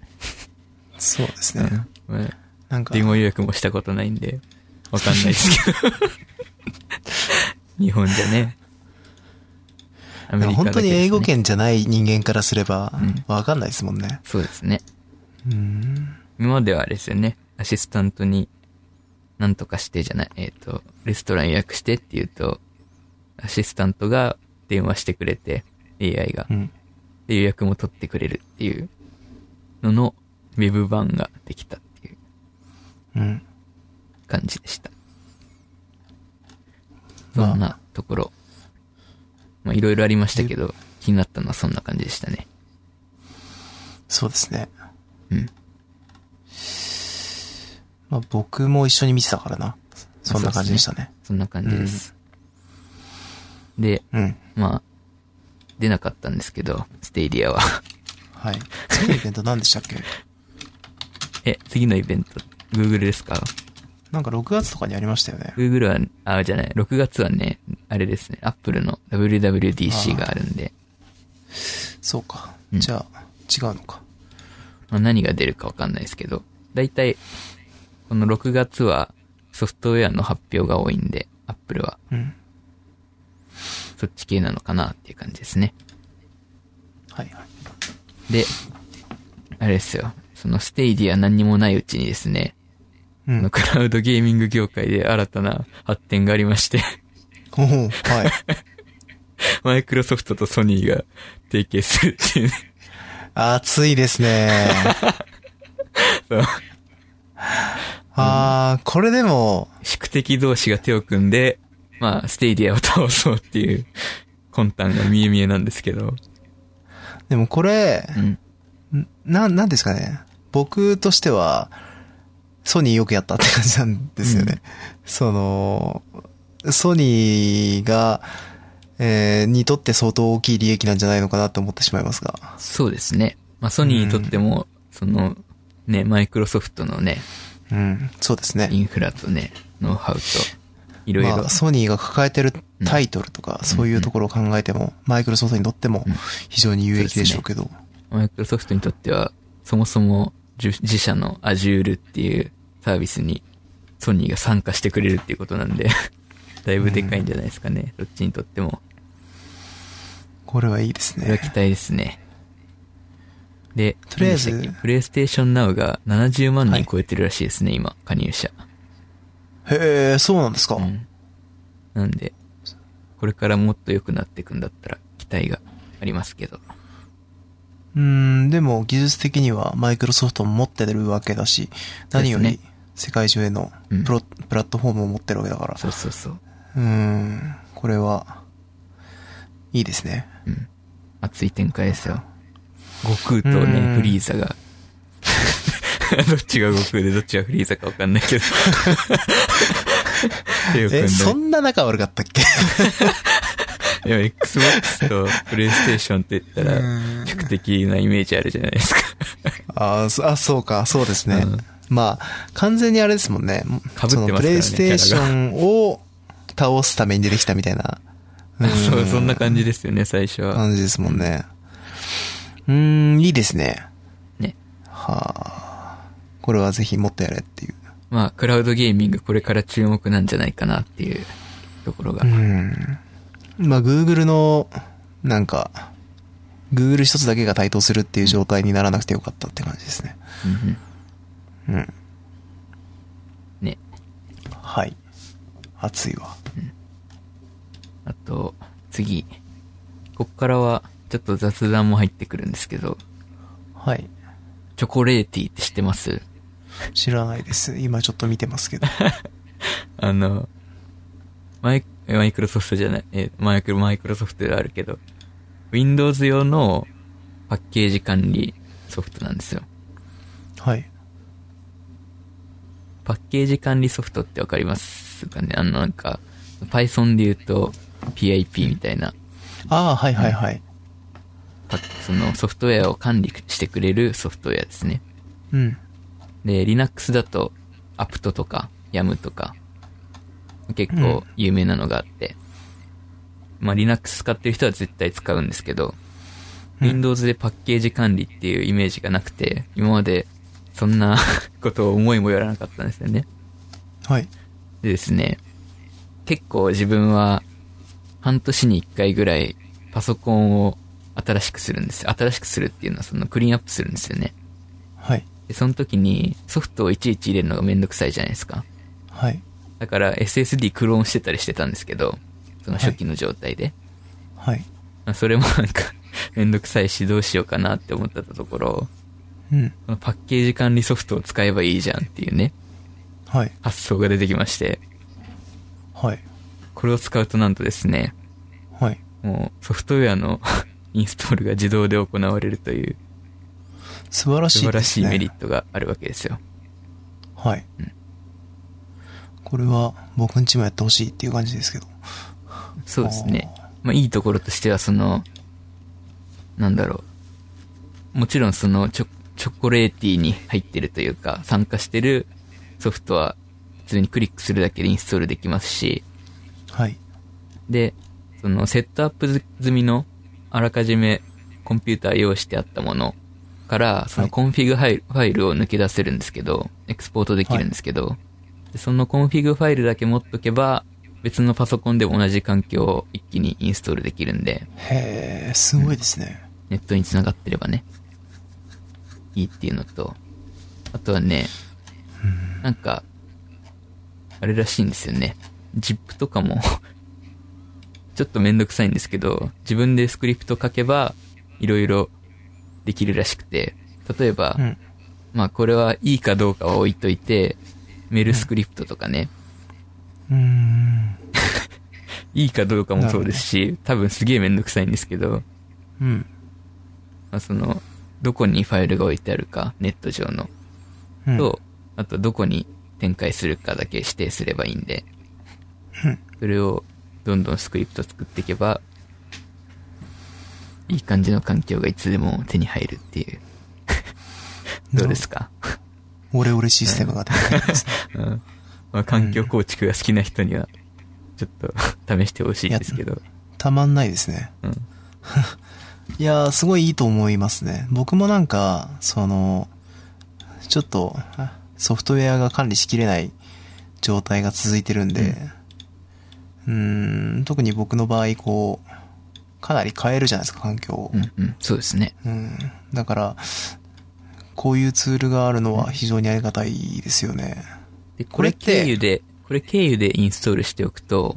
そうですね。うん。まあなんか電、話予約もしたことないんで、わかんないですけど。日本じゃね。アでも本当に英語圏。圏じゃない人間からすればうん、わかんないですもんね。そうですね。うん。今まではあれですよね。アシスタントに、なんとかしてじゃない、えっ、と、レストラン予約してって言うと、アシスタントが電話してくれて、AI が。うん。で、予約も取ってくれるっていうのの、ウェブ版ができたううん。感じでした。まあそんなところ。まあ、いろいろありましたけど、気になったのはそんな感じでしたね。そうですね。うん。まあ僕も一緒に見てたからな。そんな感じでしたね。そんな感じです。で、うん。まあ、出なかったんですけど、ステイディアは。はい。次のイベント何でしたっけ？え、次のイベント、Google ですか？なんか6月とかにありましたよね。Google は、あ、じゃない、6月はね、あれですね、Apple の WWDC があるんで、そうか。うんじゃあ、違うのか。まあ、何が出るかわかんないですけど、だいたい、この6月はソフトウェアの発表が多いんで、Apple はうん。そっち系なのかなっていう感じですね。はいはい。で、あれですよ、そのステイディア何にもないうちにですね、うん。クラウドゲーミング業界で新たな発展がありまして、おおはい。マイクロソフトとソニーが提携するっていうね。熱いですね。そうあー、これでも、宿敵同士が手を組んで、まあ、ステイディアを倒そうっていう魂胆が見え見えなんですけど。でもこれう、ん。んな、なんですかね。僕としては、ソニーよくやったって感じなんですよね。その、ソニーが、えー、にとって相当大きい利益なんじゃないのかなと思ってしまいますが。そうですね。まあ、ソニーにとっても、その、ね、マイクロソフトのね、うん、そうですね。インフラとね、ノウハウと、いろいろまあ、。ソニーが抱えてるタイトルとか、そういうところを考えても、マイクロソフトにとってもうん非常に有益でしょうけど。マイクロソフトにとっては、そもそも自自社の Azure っていうサービスにソニーが参加してくれるっていうことなんで、だいぶでかいんじゃないですかね。どっちにとっても。これはいいですね。これは期待ですね。で、とりあえずプレイステーション Now が70万人超えてるらしいですね、今、加入者。へえ、そうなんですか。うん。なんで、これからもっと良くなっていくんだったら期待がありますけど。うーん、でも技術的にはマイクロソフトも持ってるわけだし、何より世界中へのうんプロ、プラットフォームを持ってるわけだから。そうそうそう。うーん、これは、いいですね。うん。熱い展開ですよ。悟空とうね、んフリーザが。どっちが悟空でどっちがフリーザかわかんないけど。え、でそんな仲悪かったっけ？いや、Xbox とプレイステーションって言ったら、うん宿敵なイメージあるじゃないですか。ああ、そうか、そうですね。うんまあ、完全にあれですもんね。被ってますからねそのプレイステーションを倒すために出てきたみたいな。ん そう、そんな感じですよね、最初は。感じですもんね。うーん、いいですね。ね。はあ。これはぜひもっとやれっていう。まあ、クラウドゲーミングこれから注目なんじゃないかなっていうところがう。ん。まあ、Google の、なんか、Google 一つだけが台頭するっていう状態にならなくてよかったって感じですね。うんうんうん。ね。はい。熱いわ。あと、次。こっからは、ちょっと雑談も入ってくるんですけど、はい。チョコレーティーって知ってます？知らないです。今ちょっと見てますけど。あの、マイ、マイクロソフトじゃない、え、マイクロ、マイクロソフトであるけど、Windows 用のパパッケージ管理ソフトなんですよ。はい。パッケージ管理ソフトってわかりますかね？あのなんか、Python で言うと PIP みたいな、ああ、はいはいはい。パそのソフトウェアを管理してくれるソフトウェアですね。うん。で、Linux だと apt とか YAM とか、結構有名なのがあって、まあ Linux 使ってる人は絶対使うんですけど、うん Windows でパッケージ管理っていうイメージがなくて、今までそんな ことを思いもよらなかったんですよね。はい。でですね、結構自分は半年に一回ぐらいパソコンを新しくするんですよ。新しくするっていうのはそのクリーンアップするんですよね。はい。で、その時にソフトをいちいち入れるのがめんどくさいじゃないですか。はい。だから SSD クローンしてたりしてたんですけど、その初期の状態で。はい。まあそれも なんかめんどくさいしどうしようかなって思ってたところ、うん。このパッケージ管理ソフトを使えばいいじゃんっていうね、はい。発想が出てきまして、はい。これを使うとなんとですね、はい。もうソフトウェアの インストールが自動で行われるという素晴らし素晴ら。しいメリットがあるわけですよ。はい。これは僕んちもやってほしいっていう感じですけど。そうですね。まあいいところとしてはその、なんだろう。もちろんそのチョ Chocolatey に入ってるというか、参加してるソフトは普通にクリックするだけでインストールできますし、はい。で、そのセットアップ済みのあらかじめコンピューター用意してあったものから、そのはいコンフィグファイルを抜き出せるんですけど、エクスポートできるんですけど、でそのコンフィグファイルだけ持っとけば、別のパソコンでも同じ環境を一気にインストールできるんで、へえ、すごいですね。ネットに繋がってればね、いいっていうのと、あとはね、なんか、あれらしいんですよね。ZIP とかも、ちょっとめんどくさいんですけど、自分でスクリプト書けば、いろいろできるらしくて、例えば、うん。まあこれはいいかどうかは置いといて、メールスクリプトとかね、うーん。いいかどうかもそうですし、多分すげえめんどくさいんですけど、うん。まあその、どこにファイルが置いてあるか、ネット上の、うん、と、あとどこに展開するかだけ指定すればいいんで、うん。それをどんどんスクリプト作っていけば、いい感じの環境がいつでも手に入るっていう。どうですか、オレオレシステムが出てきますね。うんまあ、環境構築が好きな人には、ちょっと 試してほしいですけど。たまんないですね。うん。いやー、すごいいいと思いますね。僕もなんか、その、ちょっと、あソフトウェアが管理しきれない状態が続いてるんで、うーん、特に僕の場合、こう、かなり変えるじゃないですか、環境を。うんうん。そうですね。うん。だから、こういうツールがあるのは非常にありがたいですよね。で、これ経由で、これ経由でインストールしておくと、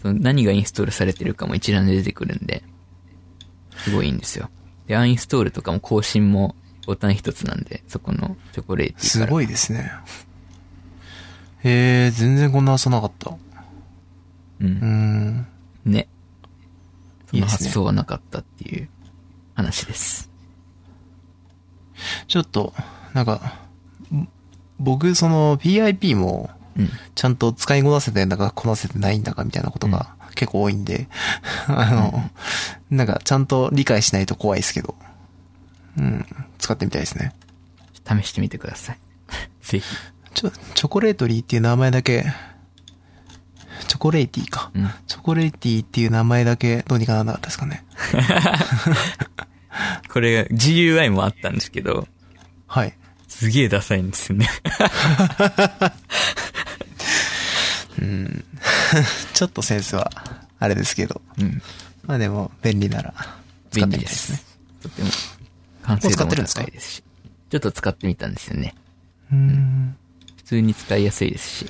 その何がインストールされてるかも一覧で出てくるんで、すごいいいんですよ。で、アンインストールとかも更新もボタン一つなんで、そこのチョコレーティーから。すごいですね。へえ、全然こんな朝なかった。う。うんん。ね。その発想はなかったっていう話です。ちょっと、なんか、ん僕、その PIP も、うん。ちゃんと使いこなせてんだかこなせてないんだかみたいなことが結構多いんで、あの、なんかちゃんと理解しないと怖いですけど、うん、使ってみたいですね。試してみてください。ぜひ。ちょ、チョコレートリーっていう名前だけ、チョコレーティーか。うん。チョコレーティーっていう名前だけどうにかならなかったですかね。これが GUI もあったんですけど、はい。すげえダサいんですよね。うん。ちょっとセンスは、あれですけど。うん。まあでも、便利なら、使ってみたい便利でですねす。。とても、完成度も高いですし。ちょっと使ってみたんですよね。うん。普通に使いやすいですし。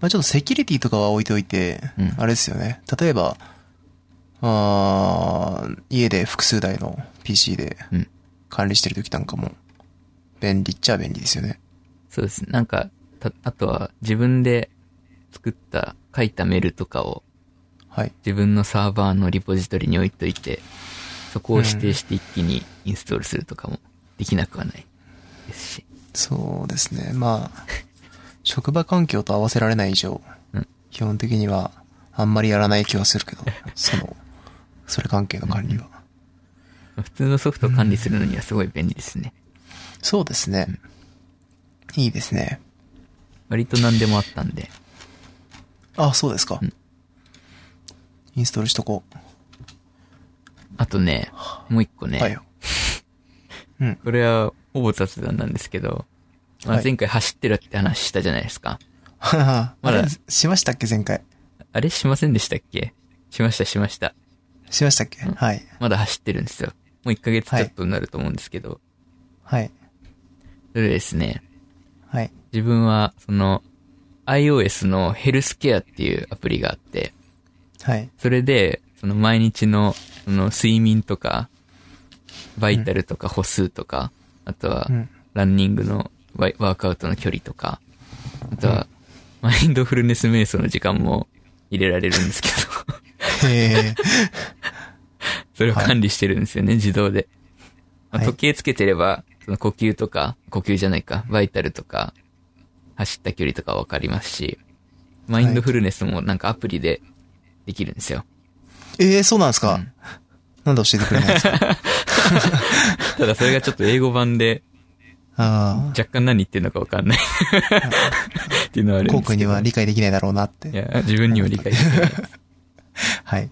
まあちょっとセキュリティとかは置いておいて、うんあれですよね。例えば、あー家で複数台の PC でうん。管理してる時なんかも、便利っちゃ便利ですよね。そうです。なんか、た、あとは自分で作った、書いたメールとかをはい。自分のサーバーのリポジトリに置いといて、そこを指定して一気にインストールするとかもできなくはないですし。そうですね。まあ、職場環境と合わせられない以上、うん基本的にはあんまりやらない気はするけど、その、それ関係の管理は。普通のソフトを管理するのにはすごい便利ですね。そうですね。いいですね。割と何でもあったんで。あ、そうですか。うんインストールしとこあとね、もう一個う。ね、はいよ。うん。これはほぼ雑談なんですけど、まあ、はい前回走ってるって話したじゃないですか。ままだだ、しましたっけ前回？あれしませんでしたっけ？しましたしました。しましたっけ、うんはい。まだ走ってるんですよ。もう1ヶ月ちょっとになると思うんですけど。はい。それでですね、はい。自分は、その、iOS のヘルスケアっていうアプリがあって、はい。それで、その毎日の、その睡眠とか、バイタルとか歩数とか、あとはう、ん。ランニングのワークアウトの距離とか、あとは、マインドフルネス瞑想の時間も入れられるんですけど、へえ。それを管理してるんですよね、自動で。まあはい時計つけてれば、その呼吸とか、呼吸じゃないか、バイタルとか、走った距離とかわかりますし、マインドフルネスもなんかアプリでできるんですよ。ええそうなんですか、うんなんで教えてくれないんですか？ただそれがちょっと英語版であ若干何言ってるのかわかんない っていうのはああ。るんですけど。コウ君には理解できないだろうなって。いや、自分には理解できない はい。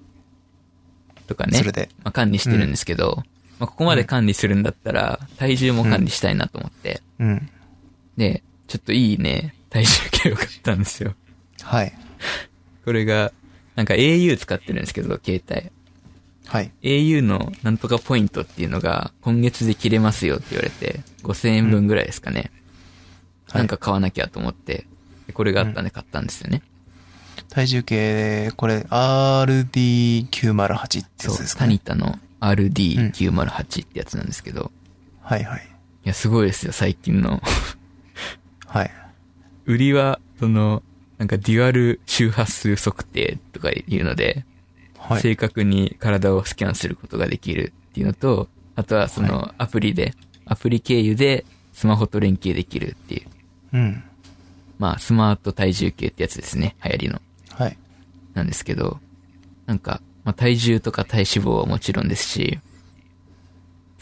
とかね。それで。まあ、管理してるんですけど、まあ、ここまで管理するんだったら、体重も管理したいなと思って、うん。で、ちょっといいね、体重計を買ったんですよ。はい。これが、なんか au 使ってるんですけど、携帯。はい。au のなんとかポイントっていうのが、今月で切れますよって言われて、5000円分ぐらいですかね。はいなんか買わなきゃと思って、でこれがあったんで買ったんですよね。体重計、これ、RD908 ってやつです、かタね。ニタの RD908 ってやつなんですけど、はいはい。いや、すごいですよ、最近の。はい。売りは、その、なんかデュアル周波数測定とかいうので、はい。正確に体をスキャンすることができるっていうのと、あとはそのアプリで、アプリ経由でスマホと連携できるっていう、うん。まあスマート体重計ってやつですね、流行りの。はい。なんですけど、なんか、まあ体重とか体脂肪はもちろんですし、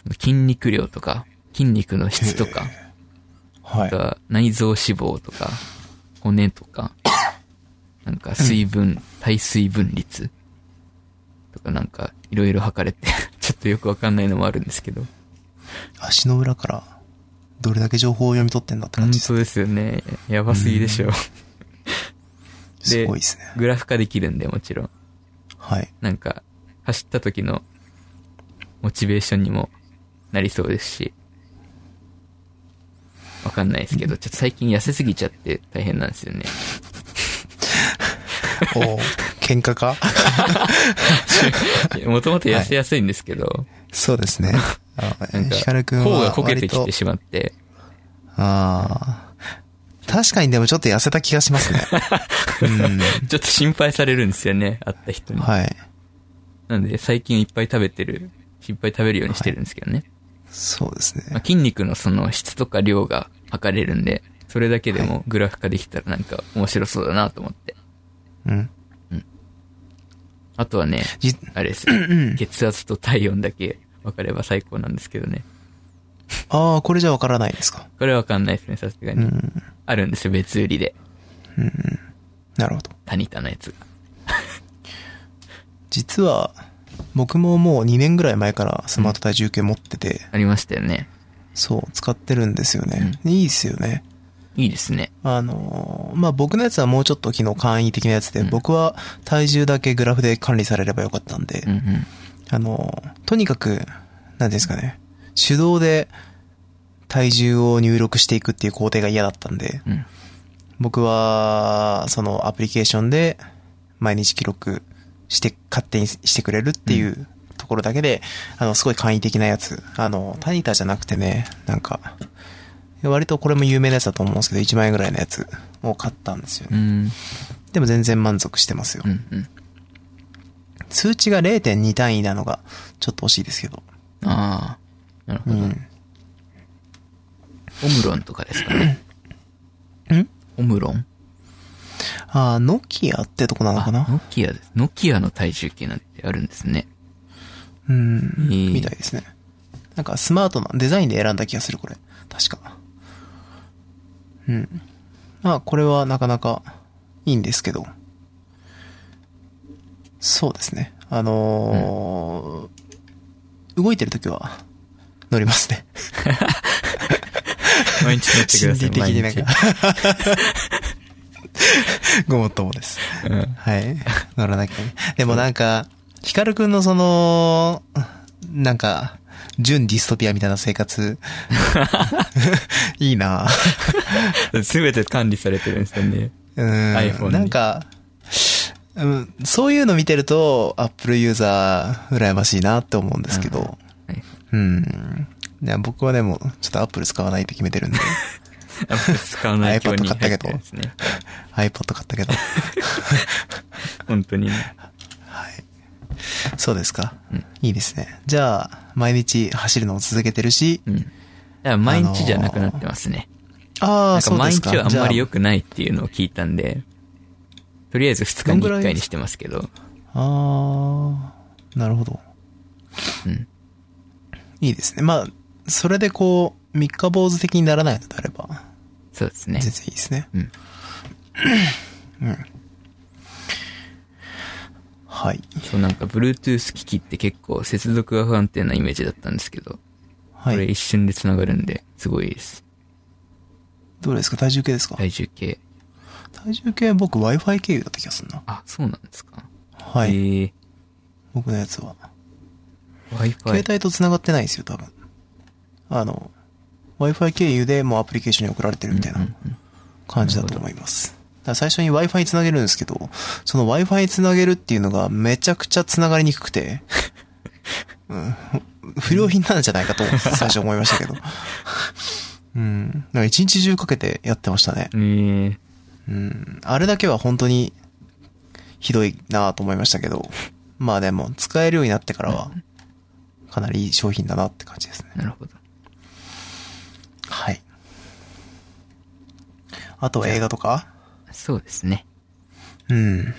その筋肉量とか、筋肉の質とか、はいあと。は内臓脂肪とか、骨とか、なんか水分、体水分率とかなんかいろいろ測れて、ちょっとよくわかんないのもあるんですけど。足の裏から、どれだけ情報を読み取ってんだって本感じです。当ですよね。やばすぎでしょ。すごいですね。グラフ化できるんでもちろん。はい。なんか、走った時のモチベーションにもなりそうですし。わかんないですけど、ちょっと最近痩せすぎちゃって大変なんですよね。おー喧嘩か？もともと痩せやすいんですけど、そうですね。あ なんか、ヒカル君は頬がこけてきてしまって、ああ。確かにでもちょっと痩せた気がしますね。う ちょっと心配されるんですよね、会った人に。ん。はい。なんで、最近いっぱい食べてる、いっぱい食べるようにしてるんですけどね。そうですねまあ、。筋肉のその質とか量が測れるんで、それだけでもグラフ化できたらなんか面白そうだなと思って。うん。あとはね、じ、あれですよ。血圧と体温だけ分かれば最高なんですけどね。ああ、これじゃわからないですか？これは分かんないですね、さすがに。うん。あるんですよ、別売りで。なるほど。タニタのやつが。実は、僕ももう2年ぐらい前からスマート体重計持ってて、ありましたよね。そう、使ってるんですよね。いいですよね。いいですね。あのーまあ、僕のやつはもうちょっと機能簡易的なやつで、うん僕は体重だけグラフで管理されればよかったんで、うんうん。あのーとにかく、なんていうんですかね、手動で体重を入力していくっていう工程が嫌だったんで、うん。僕は、そのアプリケーションで毎日記録して、勝手にしてくれるっていうところだけで、あの、すごい簡易的なやつ。あの、タニタじゃなくてね、なんか、割とこれも有名なやつだと思うんですけど、1万円ぐらいのやつを買ったんですよね。うん。でも全然満足してますよう。んうん。通知が0.2単位なのが、ちょっと惜しいですけど。ああ、なるほど。うん。オムロンとかですかね。ん？オムロン？あー、ノキアってとこなのあ、かな？ノキアです。ノキアの体重計なんてあるんですね。うん。えーみたいですね。なんかスマートなデザインで選んだ気がする、これ。確か。うん。まあ、これはなかなかいいんですけど。そうですね。あのー動いてるときは乗りますね。毎日乗ってく心ださい。理的になん毎か日。ごもっともです。うん。はい。乗らなきゃね。でもなんか、ヒカルくんのその、なんか、純ディストピアみたいな生活、いいなすべて管理されてるんですよね。うん。iPhone になんか、うん、そういうの見てると、アップルユーザー、羨ましいなって思うんですけど、はい。うん。いや僕はでも、ちょっとアップル使わないって決めてるんで、アップル使わない 今日に入ってるんですね。iPod 買ったけど。本当にね。はい。そうですか。うんいいですね。じゃあ、毎日走るのを続けてるし、うん。だから毎日じゃなくなってますね。ああ、そうですか。日はあんまり良く。くないっていうのを聞いたんで、とりあえず2日に1回にしてますけど、ああ、なるほど。うん。いいですね。まあ、それでこう、三日坊主的にならないのであれば、そうですね全。然いいですね。うん。うん。はい。そうなんか Bluetooth 機器って結構接続が不安定なイメージだったんですけど、はい。これ一瞬で繋がるんで、すごいです。どうですか？体重計ですか？体重計。体重計は僕 Wi-Fi 経由だった気がするな。あ、そうなんですか。はい。えー、僕のやつは。Wi-Fi。携帯と繋がってないんですよ、多分。あの、Wi-Fi 経由でもうアプリケーションに送られてるみたいなうんうんうん感じだと思います。だ最初に Wi-Fi に繋げるんですけど、その Wi-Fi に繋げるっていうのがめちゃくちゃ繋がりにくくて、うん、不良品なんじゃないかと最初思いましたけど。うん。だから一日中かけてやってましたね。えー、うん。あれだけは本当にひどいなと思いましたけど、まあでも使えるようになってからはかなりいい商品だなって感じですね。なるほど。はい。あとは映画とか？そうですね。うん。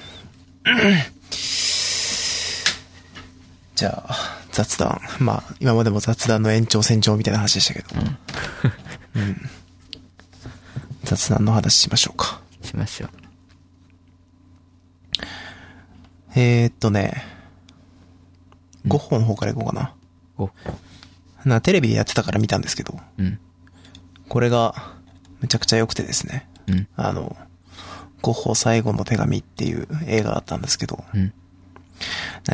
じゃあ、雑談。まあ、今までも雑談の延長線上みたいな話でしたけど。うん。雑談の話しましょうか。しましょう。えー、っとね、ゴッホの方からいこうかな。お、な、テレビでやってたから見たんですけど、うん。これが、めちゃくちゃ良くてですね。うん。あの、ゴッホ最後の手紙っていう映画だったんですけど、うん。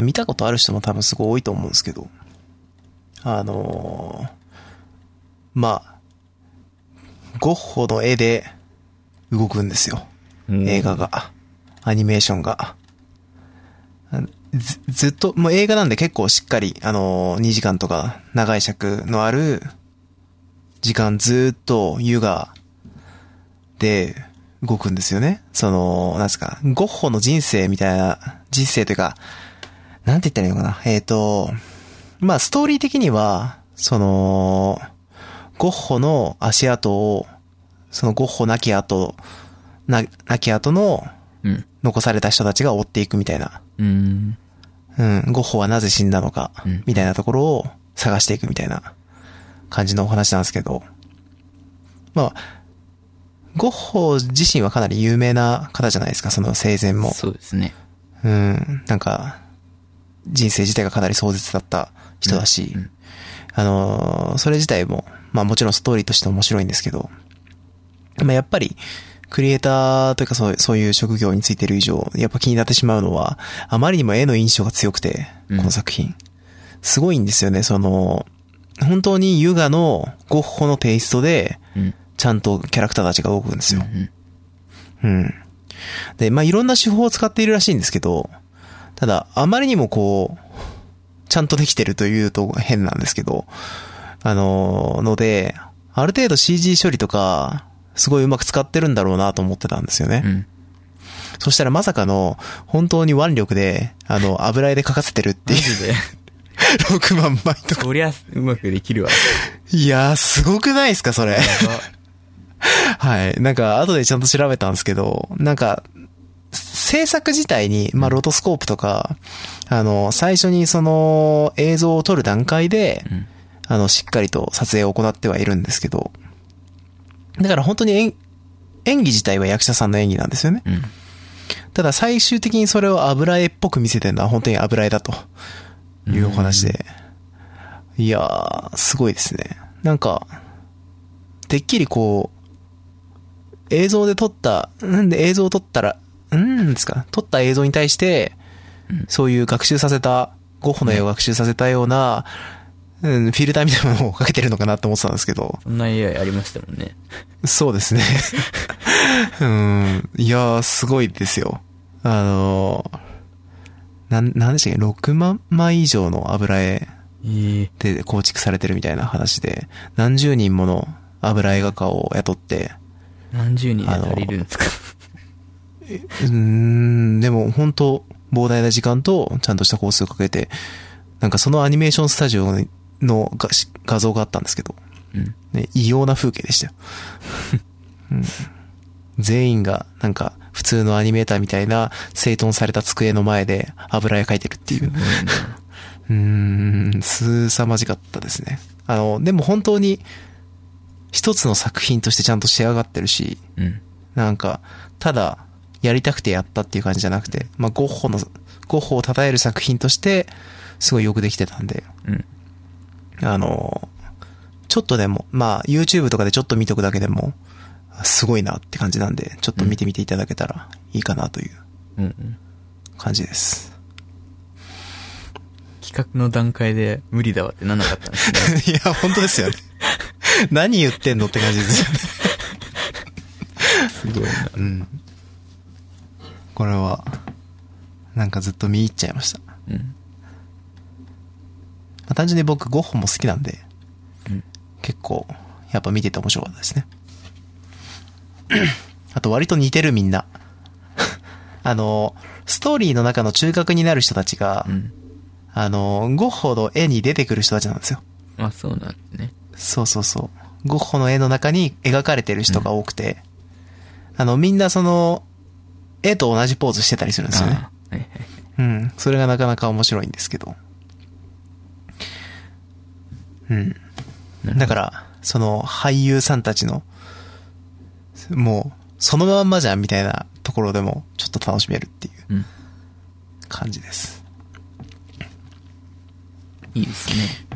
見たことある人も多分すごい多いと思うんですけど、あのーまあ、ゴッホの絵で動くんですよ。映画が。アニメーションが。あずずっと、もう映画なんで結構しっかり、あのー、2時間とか長い尺のある時間ずっと優雅で動くんですよね。その、なんですか、ゴッホの人生みたいな、人生というか、なんて言ったらいいのかな。えっ、と、まあストーリー的には、その、ゴッホの足跡を、そのゴッホ亡き後、な、亡き後のうん。残された人たちが追っていくみたいな。うん。うん、ゴッホはなぜ死んだのかうん、みたいなところを探していくみたいな感じのお話なんですけど、まあ、ゴッホ自身はかなり有名な方じゃないですか、その生前も。そうですね。うん、なんか、人生自体がかなり壮絶だった人だし、うんうんあのーそれ自体も、まあもちろんストーリーとして面白いんですけど、まあやっぱり、クリエイターというかそうそういう職業についてる以上、やっぱ気になってしまうのは、あまりにも絵の印象が強くて、うんこの作品。すごいんですよね、その、本当にユガのゴッホのテイストで、うん。ちゃんとキャラクターたちが動くんですよ。うん。うん。で、まあ、いろんな手法を使っているらしいんですけど、ただ、あまりにもこう、ちゃんとできてるというと変なんですけど、あのーので、ある程度 CG 処理とか、すごいうまく使ってるんだろうなと思ってたんですよね。うん。そしたらまさかの、本当に腕力で、あの、油絵で描かせてるっていう、マジで？6万枚とか。そりゃ、うまくできるわ。いやー、すごくないですか、それ。はい。なんか、後でちゃんと調べたんですけど、なんか、制作自体に、まあ、ロトスコープとか、あの、最初にその、映像を撮る段階で、うん。あの、しっかりと撮影を行ってはいるんですけど、だから本当に演演技自体は役者さんの演技なんですよね。うん。ただ最終的にそれを油絵っぽく見せてるのは本当に油絵だというお話で。いやー、すごいですね。なんか、てっきりこう、映像で撮った、なんで映像を撮ったら、うんですか、撮った映像に対して、そういう学習させた、ゴッホの絵を学習させたような、うん、フィルターみたいなものをかけてるのかなと思ってたんですけど、そんな AI ありましたもんね。そうですね。うん。いやー、すごいですよ。あのー、なん、なんでしたっけ ?6 万枚以上の油絵ええで構築されてるみたいな話で、何十人もの油絵画家を雇って、何十人で足りるんですか？うーん、でも本当膨大な時間とちゃんとした工数をかけて、なんかそのアニメーションスタジオの画画像があったんですけど、うん。ね、異様な風景でしたよ。うん全員が、なんか、普通のアニメーターみたいな、整頓された机の前で油絵描いてるっていう。うーん、すさまじかったですね。あの、でも本当に、一つの作品としてちゃんと仕上がってるし、うん。なんか、ただ、やりたくてやったっていう感じじゃなくて、まあ、ゴッホの、ゴッホを称える作品として、すごいよくできてたんで、うん。あの、ちょっとでも、まあ、YouTube とかでちょっと見とくだけでも、すごいなって感じなんで、ちょっと見てみていただけたらいいかなといううんうん。感じです。企画の段階で無理だわってなんなかったんですね。いや、本当ですよね。何言ってんのって感じですよね。すごいな。うん。これは、なんかずっと見入っちゃいました。まうん。あ、単純に僕、ゴッホも好きなんで、うん。結構、やっぱ見てて面白かったですね。あと割と似てるみんな。あの、ストーリーの中の中核になる人たちが、うん。あの、ゴッホの絵に出てくる人たちなんですよ。あ、そうなんですね。そうそうそう。ゴッホの絵の中に描かれてる人が多くて、あの、みんなその、絵と同じポーズしてたりするんですよね。あーはいはい。うん。それがなかなか面白いんですけど。うん。だから、その俳優さんたちの、もう、そのまんまじゃんみたいなところでも、ちょっと楽しめるっていううん。感じです。いいですね。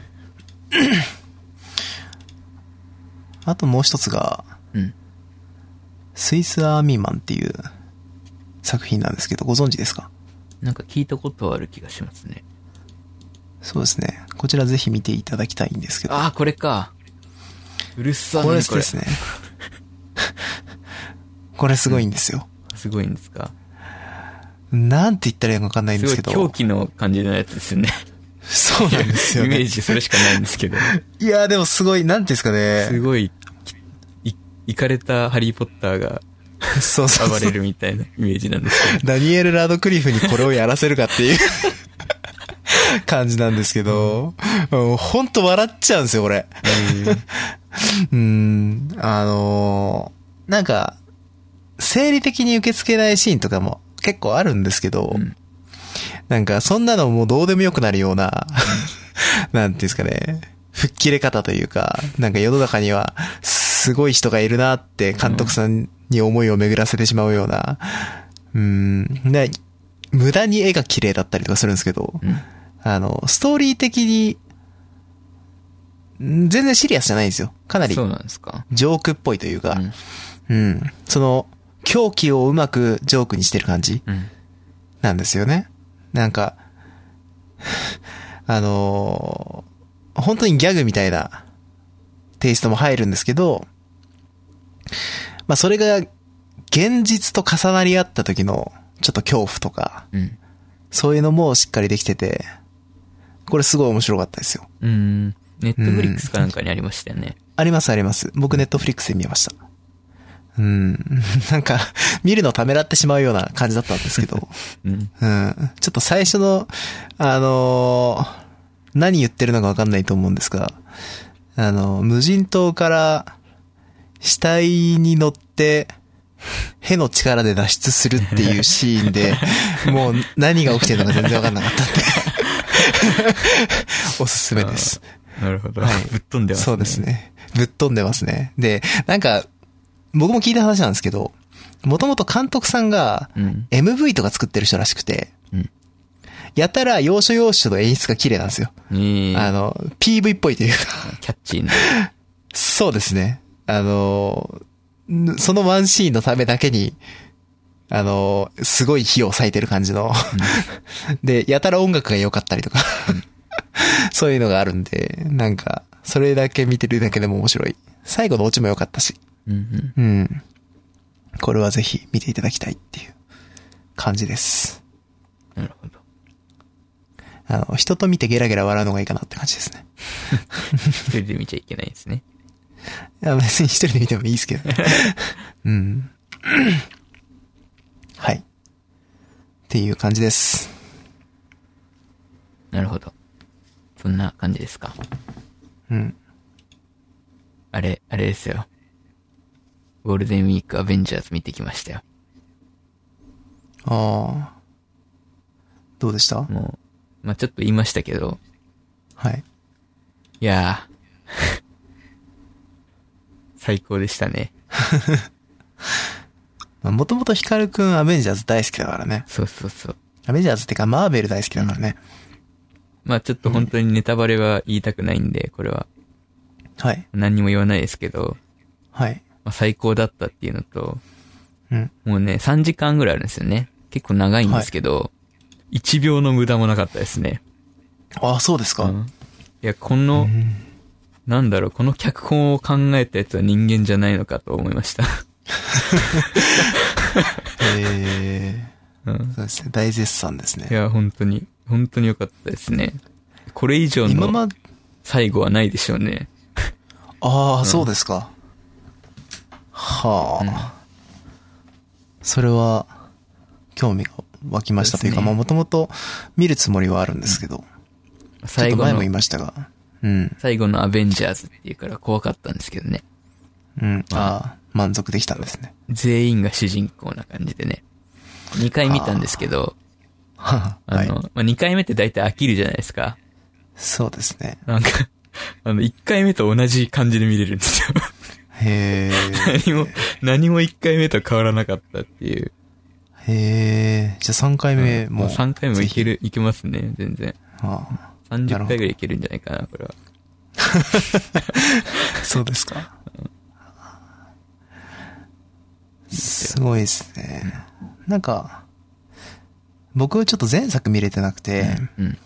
あともう一つが、うん。スイスアーミーマンっていう作品なんですけど、ご存知ですか？なんか聞いたことはある気がしますね。そうですね。こちらぜひ見ていただきたいんですけど。ああ、これか。うるっさこれ何これ。ですね。これすごいんですよ。すごいんですか？なんて言ったらいいのかわかんないんですすごいけど。狂気の感じのやつですよね。そうなんですよイメーね。ジそれしかないんですけど。いや、でもすごい、なんていうんですかね。すごい、い、いかれたハリーポッターがそうそうそう暴れるみたいなイメージなんですけど。ダニエル・ラドクリフにこれをやらせるかっていう 感じなんですけど、もうほんと笑っちゃうんですよ、俺。うー ん、あのーなんか、生理的に受け付けないシーンとかも結構あるんですけど、うんなんかそんなのもうどうでもよくなるような、なんていうんですかね、吹っ切れ方というか、なんか世の中にはすごい人がいるなって監督さんに思いを巡らせてしまうような、うーん、ね、無駄に絵が綺麗だったりとかするんですけど、うん。あの、ストーリー的に、ん全然シリアスじゃないんですよ。かなりそうなんですか。ジョークっぽいというか、うん。うん。その、狂気をうまくジョークにしてる感じうん。なんですよね。なんか、あのー本当にギャグみたいなテイストも入るんですけど、まあそれが現実と重なり合った時のちょっと恐怖とか、うん。そういうのもしっかりできてて、これすごい面白かったですよ。うん。ネットフリックスかなんかにありましたよね。ありますあります。僕ネットフリックスで見ました。うん。なんか、見るのためらってしまうような感じだったんですけど、うん。うん。ちょっと最初の、あのー何言ってるのかわかんないと思うんですが、あの、無人島から死体に乗って、への力で脱出するっていうシーンで、もう何が起きてるのか全然わかんなかったんで、おすすめです。なるほど。はいぶっ飛んでますね。そうです。ね。ぶっ飛んでますね。で、なんか、僕も聞いた話なんですけど、もともと監督さんがうん。MV とか作ってる人らしくて、うんやたら要所要所の演出が綺麗なんですよ。ええあの、PV っぽいというか、キャッチーな。そうですね。あの、んそのワンシーンのためだけに、あの、すごい火を割いてる感じの。で、やたら音楽が良かったりとか、そういうのがあるんで、なんか、それだけ見てるだけでも面白い。最後のオチも良かったし。うんうん。うん。これはぜひ見ていただきたいっていう感じです。なるほど。あの、人と見てゲラゲラ笑うのがいいかなって感じですね。一人で見ちゃいけないですね。いや、別に一人で見てもいいですけどね。うん。はい。っていう感じです。なるほど。そんな感じですか。うん。あれ、あれですよ。ゴールデンウィークアベンジャーズ見てきましたよ。ああ。どうでした？もう、まあ、ちょっと言いましたけど、はい。いやー、最高でしたね。もともとヒカルくんアベンジャーズ大好きだからね。そうそうそう。アベンジャーズってかマーベル大好きだからね。まあちょっと本当にネタバレは言いたくないんで、これははい。何にも言わないですけど、はい。まあ、最高だったっていうのと、うん。もうね、3時間ぐらいあるんですよね。結構長いんですけど、1秒の無駄もなかったですね。ああ、そうですか。うんいや、この、うんなんだろう、この脚本を考えたやつは人間じゃないのかと思いました。ええうん、そうですね。大絶賛ですね。いや、本当に、本当に良かったですね。これ以上の最後はないでしょうね。ああ、そうですか。はあ、それは、興味が湧きました。というか、そうねまあもともと見るつもりはあるんですけど、ちょっ最後前も言い、ましたが、うん、最後のアベンジャーズっていうから怖かったんですけどね。うん、ああ、満足できたんですね。全員が主人公な感じでね。2回見たんですけど、はあ、はい。まあ、2回目って大体飽きるじゃないですか。そうですね。なんか、あの、1回目と同じ感じで見れるんですよ。へえ、何も、何も1回目と変わらなかったっていう。へえ、じゃあ3回目も。3回もいける、いけますね、全然。ああ30回ぐらいいけるんじゃないかな、これは。そうですか。すごいですね。なんか、僕ちょっと前作見れてなくて、うん。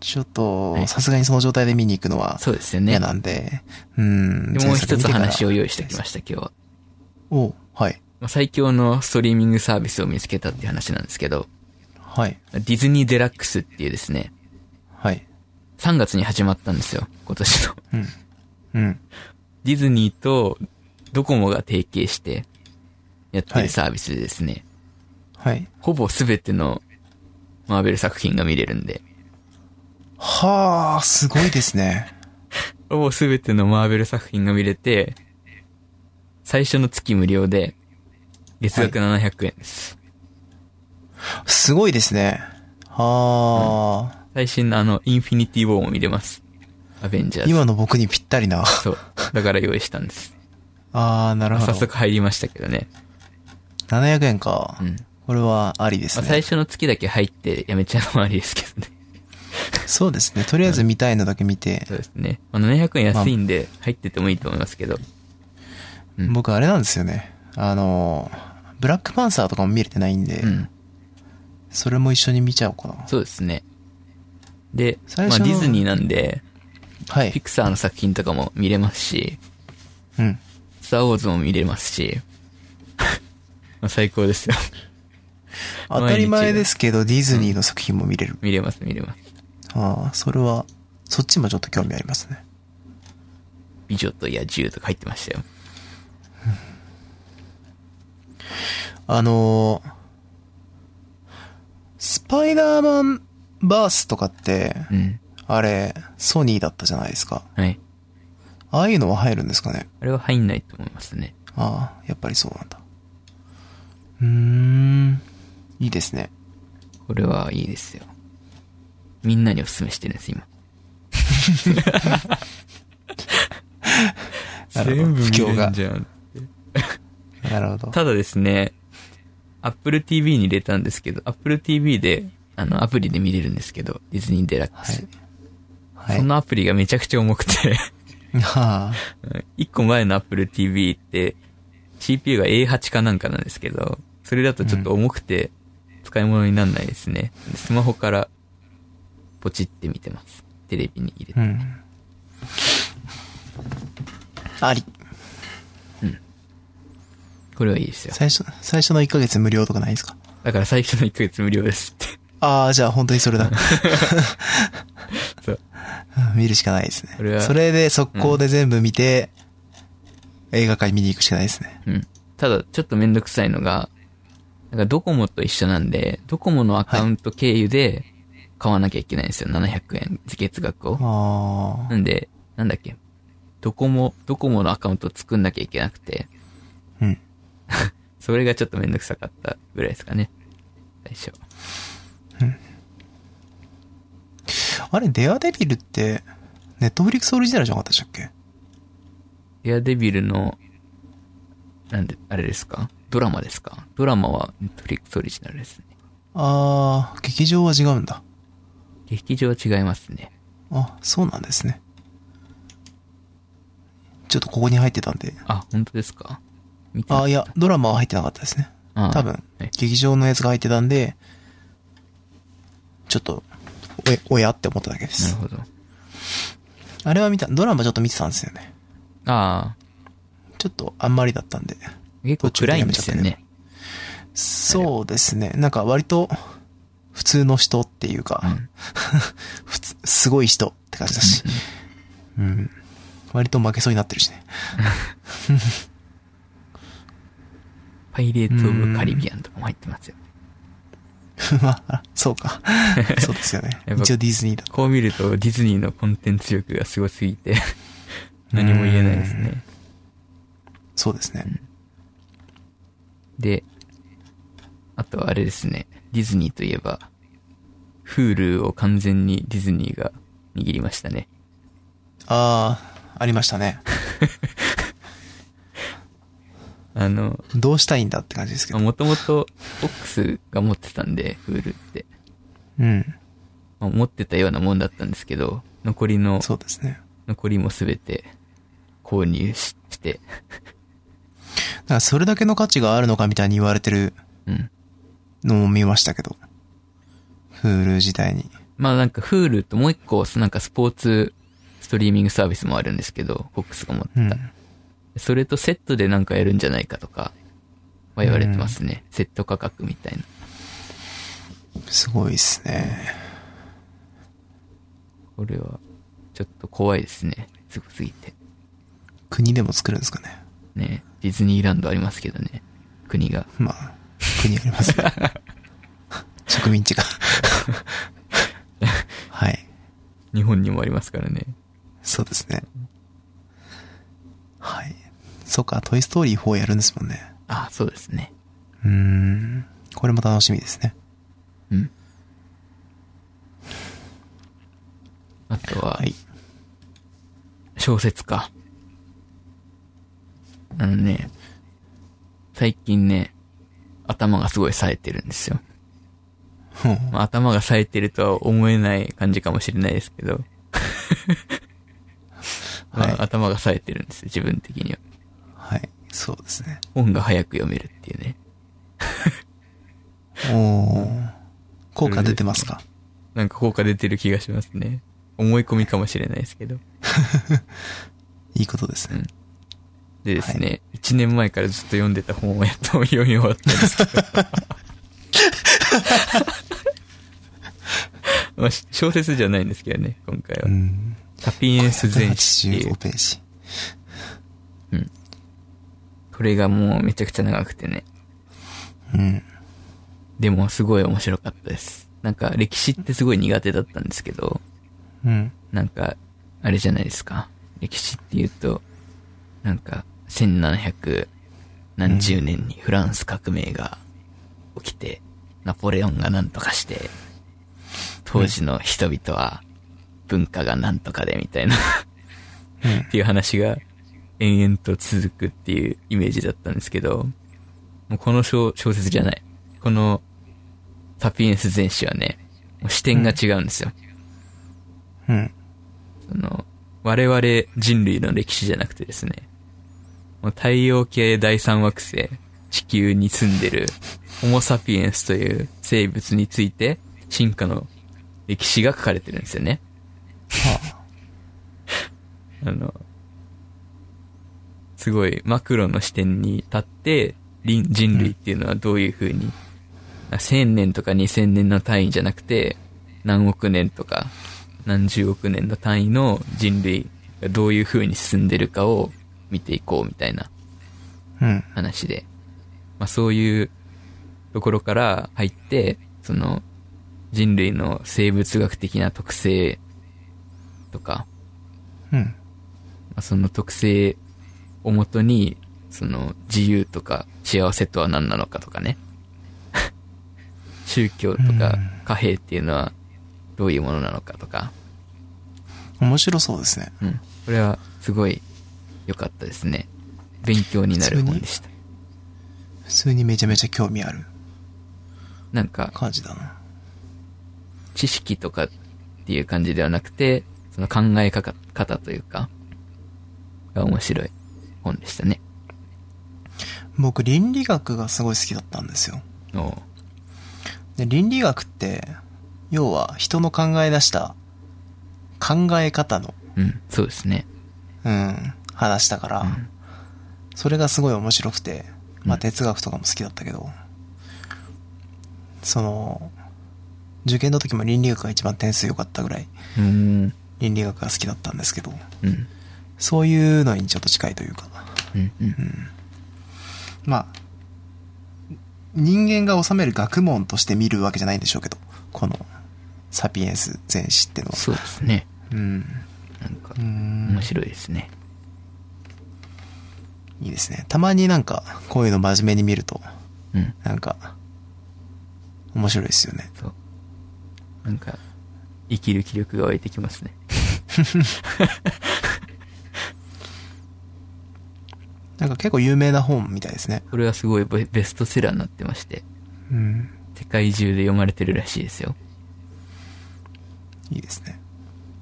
ちょっとは、いさすがにその状態で見に行くのはそうですよね嫌。なんで、うん。でもう一つ話をを。用意してきました、今日は。おはい。まあ最強のストリーミングサービスを見つけたっていう話なんですけど、はい。ディズニーデラックスっていうですね、はい。3月に始まったんですよ、今年の。うん。うん。ディズニーとドコモが提携してやってはいるサービスでですね、はい。ほぼすべてのマーベル作品が見れるんで、はあ、すごいですね。ほぼすべてのマーベル作品が見れて、最初の月無料で、月額700円です。すごいですね。はあ、最新のあの、インフィニティ・ウォーも見れます。アベンジャーズ。今の僕にぴったりな。そう。だから用意したんです。ああ、なるほど。早速入りましたけどね。700円か。うん。これはありですまあ、ね。最初の月だけ入ってやめちゃうのもありですけどね。そうですね。とりあえず見たいのだけ見て、そうですね。まあ、700円安いんで入っててもいいと思いますけど。うん僕あれなんですよね。あの、ブラックパンサーとかも見れてないんで、うん。それも一緒に見ちゃおうかな。そうですね。で、まあ最初のディズニーなんで、はい。ピクサーの作品とかも見れますし、うん。スターウォーズも見れますし、まあ最高ですよ。当たり前ですけど、ディズニーの作品も見れる。見れます、見れます。ああ、それは、そっちもちょっと興味ありますね。美女と野獣とか入ってましたよ。あのースパイダーマンバースとかって、うん。あれ、ソニーだったじゃないですか。はい。ああいうのは入るんですかねあれは入んないと思いますね。ああ、やっぱりそうなんだ。うーん、いいですね。これはいいですよ。みんなにお勧めしてるんです、今。全部見れんじゃん。なるほど。ただですね、Apple TV に入れたんですけど、Apple TV で、あの、アプリで見れるんですけど、ディズニーデラックス。はい。はい。そのアプリがめちゃくちゃ重くて、はあ、一個前の Apple TV って、CPU が A8 かなんかなんですけど、それだとちょっと重くて、使い物にならないですね。でスマホから、ポチって見てます。テレビに入れて。うん。あり。これはいいですよ。最初、最初の1ヶ月無料とかないですか？だから最初の1ヶ月無料ですって。ああ、じゃあ本当にそれだ。そう。見るしかないですねこれは。それで速攻で全部見て、映画館に見に行くしかないですね。うん。ただ、ちょっとめんどくさいのが、なんかドコモと一緒なんで、ドコモのアカウント経由で買わなきゃいけないんですよ。700円、月額を。なんで、なんだっけ。ドコモ、ドコモのアカウントを作んなきゃいけなくて、うん。それがちょっとめんどくさかったぐらいですかね。最初。あれ、デアデビルって、ネットフリックスオリジナルじゃなかったでしたっけ？エアデビルの、なんで、あれですか？ドラマですか？ドラマはネットフリックスオリジナルですね。ああ、劇場は違うんだ。劇場は違いますね。あ、そうなんですね。ちょっとここに入ってたんで。あ、本当ですか？ああ、いや、ドラマは入ってなかったですね。多分はい、劇場のやつが入ってたんで、ちょっと、おや、おやって思っただけです。なるほど。あれは見た、ドラマちょっと見てたんですよね。ああ、ちょっとあんまりだったんで。結構暗いんですよね。そうですね。なんか割と、普通の人っていうか、うん すごい人って感じだし。うん。割と負けそうになってるしね。パイレーツ・オブ・カリビアンとかも入ってますよ。まあ、そうか。そうですよね一応ディズニーだ。こう見るとディズニーのコンテンツ力がすごすぎて、何も言えないですね。そうですね。で、あとはあれですね、ディズニーといえば、Hulu を完全にディズニーが握りましたね。ああ、ありましたね。あの、どうしたいんだって感じですけど。もともと FOX が持ってたんで、Hulu って。うん。まあ持ってたようなもんだったんですけど、残りの、そうですね。残りもすべて購入しして、だからそれだけの価値があるのかみたいに言われてるうん。のも見ましたけど。フール自体に。まあなんか Hulu ともう一個、なんかスポーツストリーミングサービスもあるんですけど、FOX が持ってた。うん。それとセットでなんかやるんじゃないかとか、は言われてますね。セット価格みたいな。すごいっすね。これは、ちょっと怖いですね。すごすぎて。国でも作るんですかね。ねディズニーランドありますけどね。国が。まあ、国ありますね。植民地が。はい。日本にもありますからね。そうですね。はい。そうか、トイストーリー4やるんですもんね。あ、そうですね。うーん。これも楽しみですね。うん。あとはは、い。小説か。あのね、最近ね、頭がすごい冴えてるんですよ。まあ、頭が冴えてるとは思えない感じかもしれないですけど。まあはい頭が冴えてるんですよ、自分的には。はい。そうですね。本が早く読めるっていうね。おー。効果出てますか？なんか効果出てる気がしますね。思い込みかもしれないですけど。いいことですね。でですね、一、年前からずっと読んでた本をやっと読み終わったんですけど。まあ、し小説じゃないんですけどね、今回は。うん。サピエンス全史ってい85う。ページ。これがもうめちゃくちゃ長くてね。うん。でもすごい面白かったです。なんか歴史ってすごい苦手だったんですけど、うん。なんか、あれじゃないですか。歴史って言うと、なんか、1700何十年にフランス革命が起きて、ナポレオンが何とかして、当時の人々は文化が何とかでみたいなうんっていう話が延々と続くっていうイメージだったんですけど、もうこの小小説じゃない。このサピエンス全史はね、もう視点が違うんですよ。うん。その、我々人類の歴史じゃなくてですね、太陽系第三惑星、地球に住んでるホモサピエンスという生物について進化の歴史が書かれてるんですよね。はあ の、すごいマクロの視点に立って、人人類っていうのはどういう風に、1000年とか2000年の単位じゃなくて、何億年とか何十億年の単位の人類がどういう風に進んでるかを見ていこうみたいなあ。うん。話で、まあそういうところから入って、その人類の生物学的な特性とか、うん。まあその特性をもとに、その自由とか幸せとは何なのかとかね。宗教とか貨幣っていうのはどういうものなのかとか。面白そうですね。うん。これはすごい良かったですね。勉強になる本でした。普通にめちゃめちゃ興味あるなんか感じだな。知識とかっていう感じではなくて、その考え方方というか、が面白い本でしたね。僕、倫理学がすごい好きだったんですよ。で、倫理学って、要は人の考え出した考え方の、うん、そうですね。うん、話だから、んそれがすごい面白くて、まあうん哲学とかも好きだったけど、その、受験の時も倫理学が一番点数良かったぐらい、うーん、倫理学が好きだったんですけど、うん、そういうのにちょっと近いというか、うん、うん。まあ、人間が治める学問として見るわけじゃないんでしょうけど、この、サピエンス全史っていうのは。そうですね。うん。なんかう、ん面白いですね。いいですね。たまになんか、こういうの真面目に見ると、うん、なんか、面白いですよね。そう。なんか、生きる気力が湧いてきますね。なんか結構有名な本みたいですね。これはすごいベベストセラーになってまして、うん。世界中で読まれてるらしいですよ。いいですね。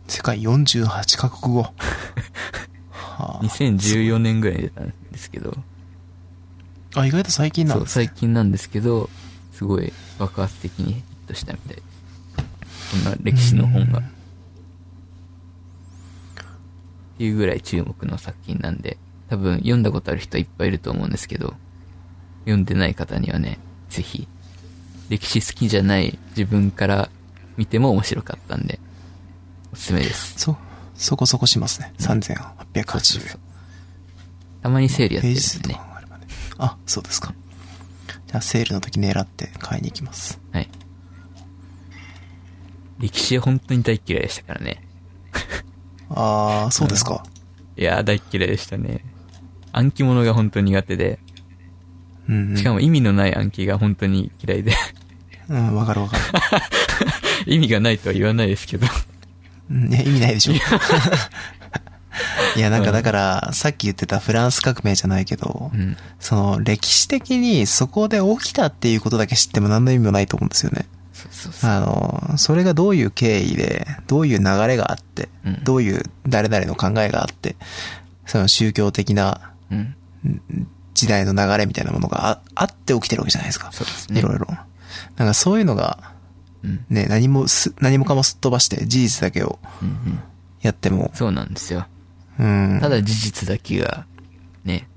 世界48カ国語。はあ、2014年ぐらいに出たんですけど、あ、意外と最近なんそう、ですね。最近なんですけど、すごい爆発的にヒットしたみたい。こんな歴史の本が。うんっていうぐらい注目の作品なんで、多分読んだことある人いっぱいいると思うんですけど、読んでない方にはね、ぜひ、歴史好きじゃない自分から見ても面白かったんで、おすすめです。そ、そこそこしますね。そう3880円。たまにセールやってるんでページ数とねあね。あ、そうですか。じゃあセールの時狙って買いに行きます。はい。歴史は本当に大嫌いでしたからね。あー、そうですか。いやー、大嫌いでしたね。暗記物が本当に苦手で、うん、うん。しかも意味のない暗記が本当に嫌いで、うん、わかるわかる。意味がないとは言わないですけど、うん、いや、意味ないでしょ。いや、なんかだから、さっき言ってたフランス革命じゃないけど、うん。その、歴史的にそこで起きたっていうことだけ知っても何の意味もないと思うんですよね。そうそうそう。あの、それがどういう経緯で、どういう流れがあって、うんどういう誰々の考えがあって、その宗教的なうん。時代の流れみたいなものがああって起きてるわけじゃないですか。そうですね。いろいろ。なんかそういうのが、うん。ね、何もす、何もかもすっ飛ばして事実だけをうんうん。やっても、そうなんですよ。うん。ただ事実だけが、ね、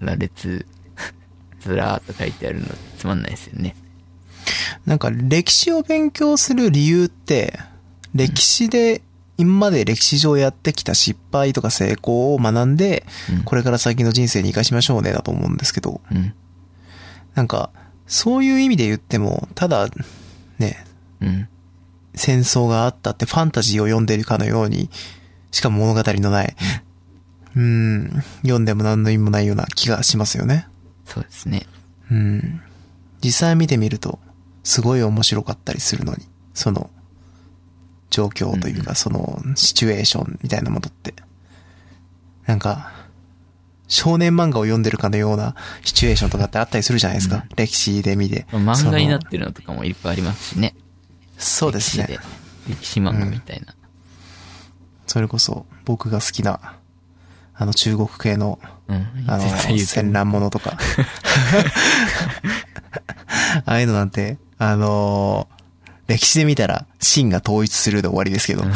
羅列、ずらーっと書いてあるのつまんないですよね。なんか歴史を勉強する理由って、歴史で、今まで歴史上やってきた失敗とか成功を学んで、うんこれから先の人生に活かしましょうねだと思うんですけど、うん。なんか、そういう意味で言っても、ただ、ね、うん。戦争があったってファンタジーを読んでるかのように、しかも物語のない、うん、読んでも何の意味もないような気がしますよね。そうですね。うん。実際見てみると、すごい面白かったりするのに、その、状況というか、その、シチュエーションみたいなものって。なんか、少年漫画を読んでるかのようなシチュエーションとかってあったりするじゃないですか。歴史で見て。まあ漫画になってるのとかもいっぱいありますしね。そうですね歴。史で。歴史漫画みたいな。それこそ、僕が好きな、あの中国系の、うん。あの戦乱物とか。ああいうのなんて、あのー歴史で見たら、秦が統一するで終わりですけど。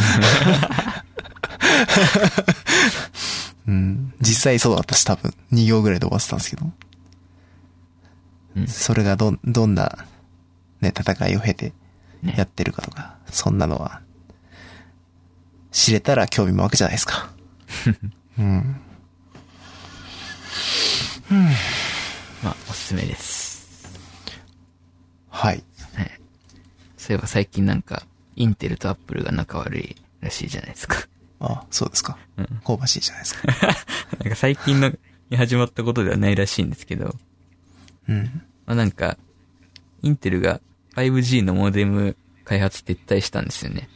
うん。実際そうだったし、多分。2行ぐらいで終わってたんですけど。うんそれがどん、どんな、ね、戦いを経て、ねやってるかとか、そんなのは、知れたら興味も湧くじゃないですか。うん。まあ、おすすめです。はい。はい。そういえば最近なんか、インテルとアップルが仲悪いらしいじゃないですか。あ、そうですか。うん。香ばしいじゃないですか。なんか最近の、に始まったことではないらしいんですけど、うん。まあなんか、インテルが 5G のモデム開発撤退したんですよね。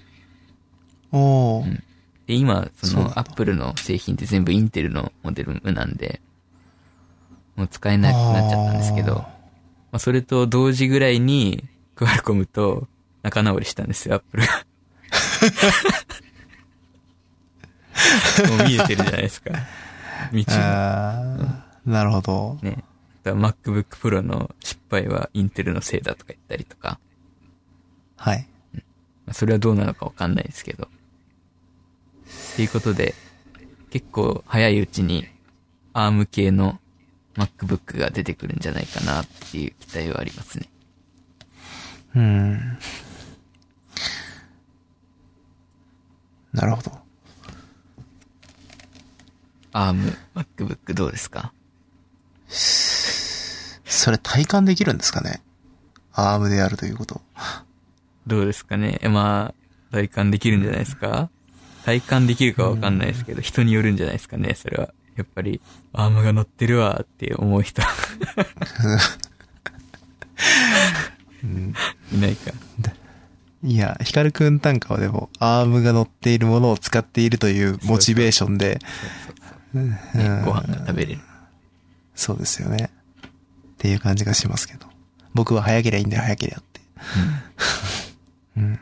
おー。うんで、今、その、アップルの製品って全部インテルのモデルなんで、もう使えなくなっちゃったんですけど、まあそれと同時ぐらいに、クアルコムと仲直りしたんですよ、アップルが。もう見えてるじゃないですか。道あーなるほど。ね。だから MacBook Pro の失敗はインテルのせいだとか言ったりとか、はい。まあそれはどうなのかわかんないですけど。っていうことで、結構早いうちに ARM 系の MacBook が出てくるんじゃないかなっていう期待はありますね。うん。なるほど。ARM MacBook どうですか？それ体感できるんですかね？アームであるということ。どうですかね？えまあ、体感できるんじゃないですか？体感できるかわかんないですけど、人によるんじゃないですかね？それは。やっぱり、ARM が乗ってるわって思う人。いないか。いや、ヒカルくんなんかはでも、アームが乗っているものを使っているというモチベーションで、ね、ご飯が食べれる。そうですよね。っていう感じがしますけど。僕は早けりゃいいんだよ、早けりゃって。うん。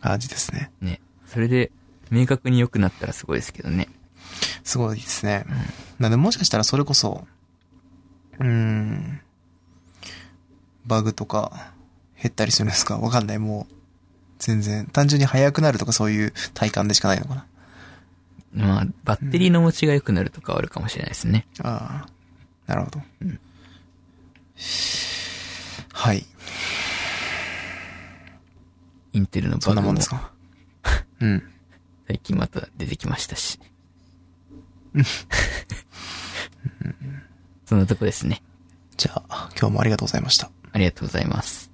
感じですね。ね。それで、明確に良くなったらすごいですけどね。すごいですね。なんでもしかしたらそれこそ、うーん、バグとか減ったりするんですか？わかんない。もう、全然、単純に速くなるとかそういう体感でしかないのかな。まあ、バッテリーの持ちが良くなるとかはあるかもしれないですね。ああ、なるほど。うんはい。インテルのそんなバグももんですか？うん。最近また出てきましたし。そんなとこですね。じゃあ、今日もありがとうございました。ありがとうございます。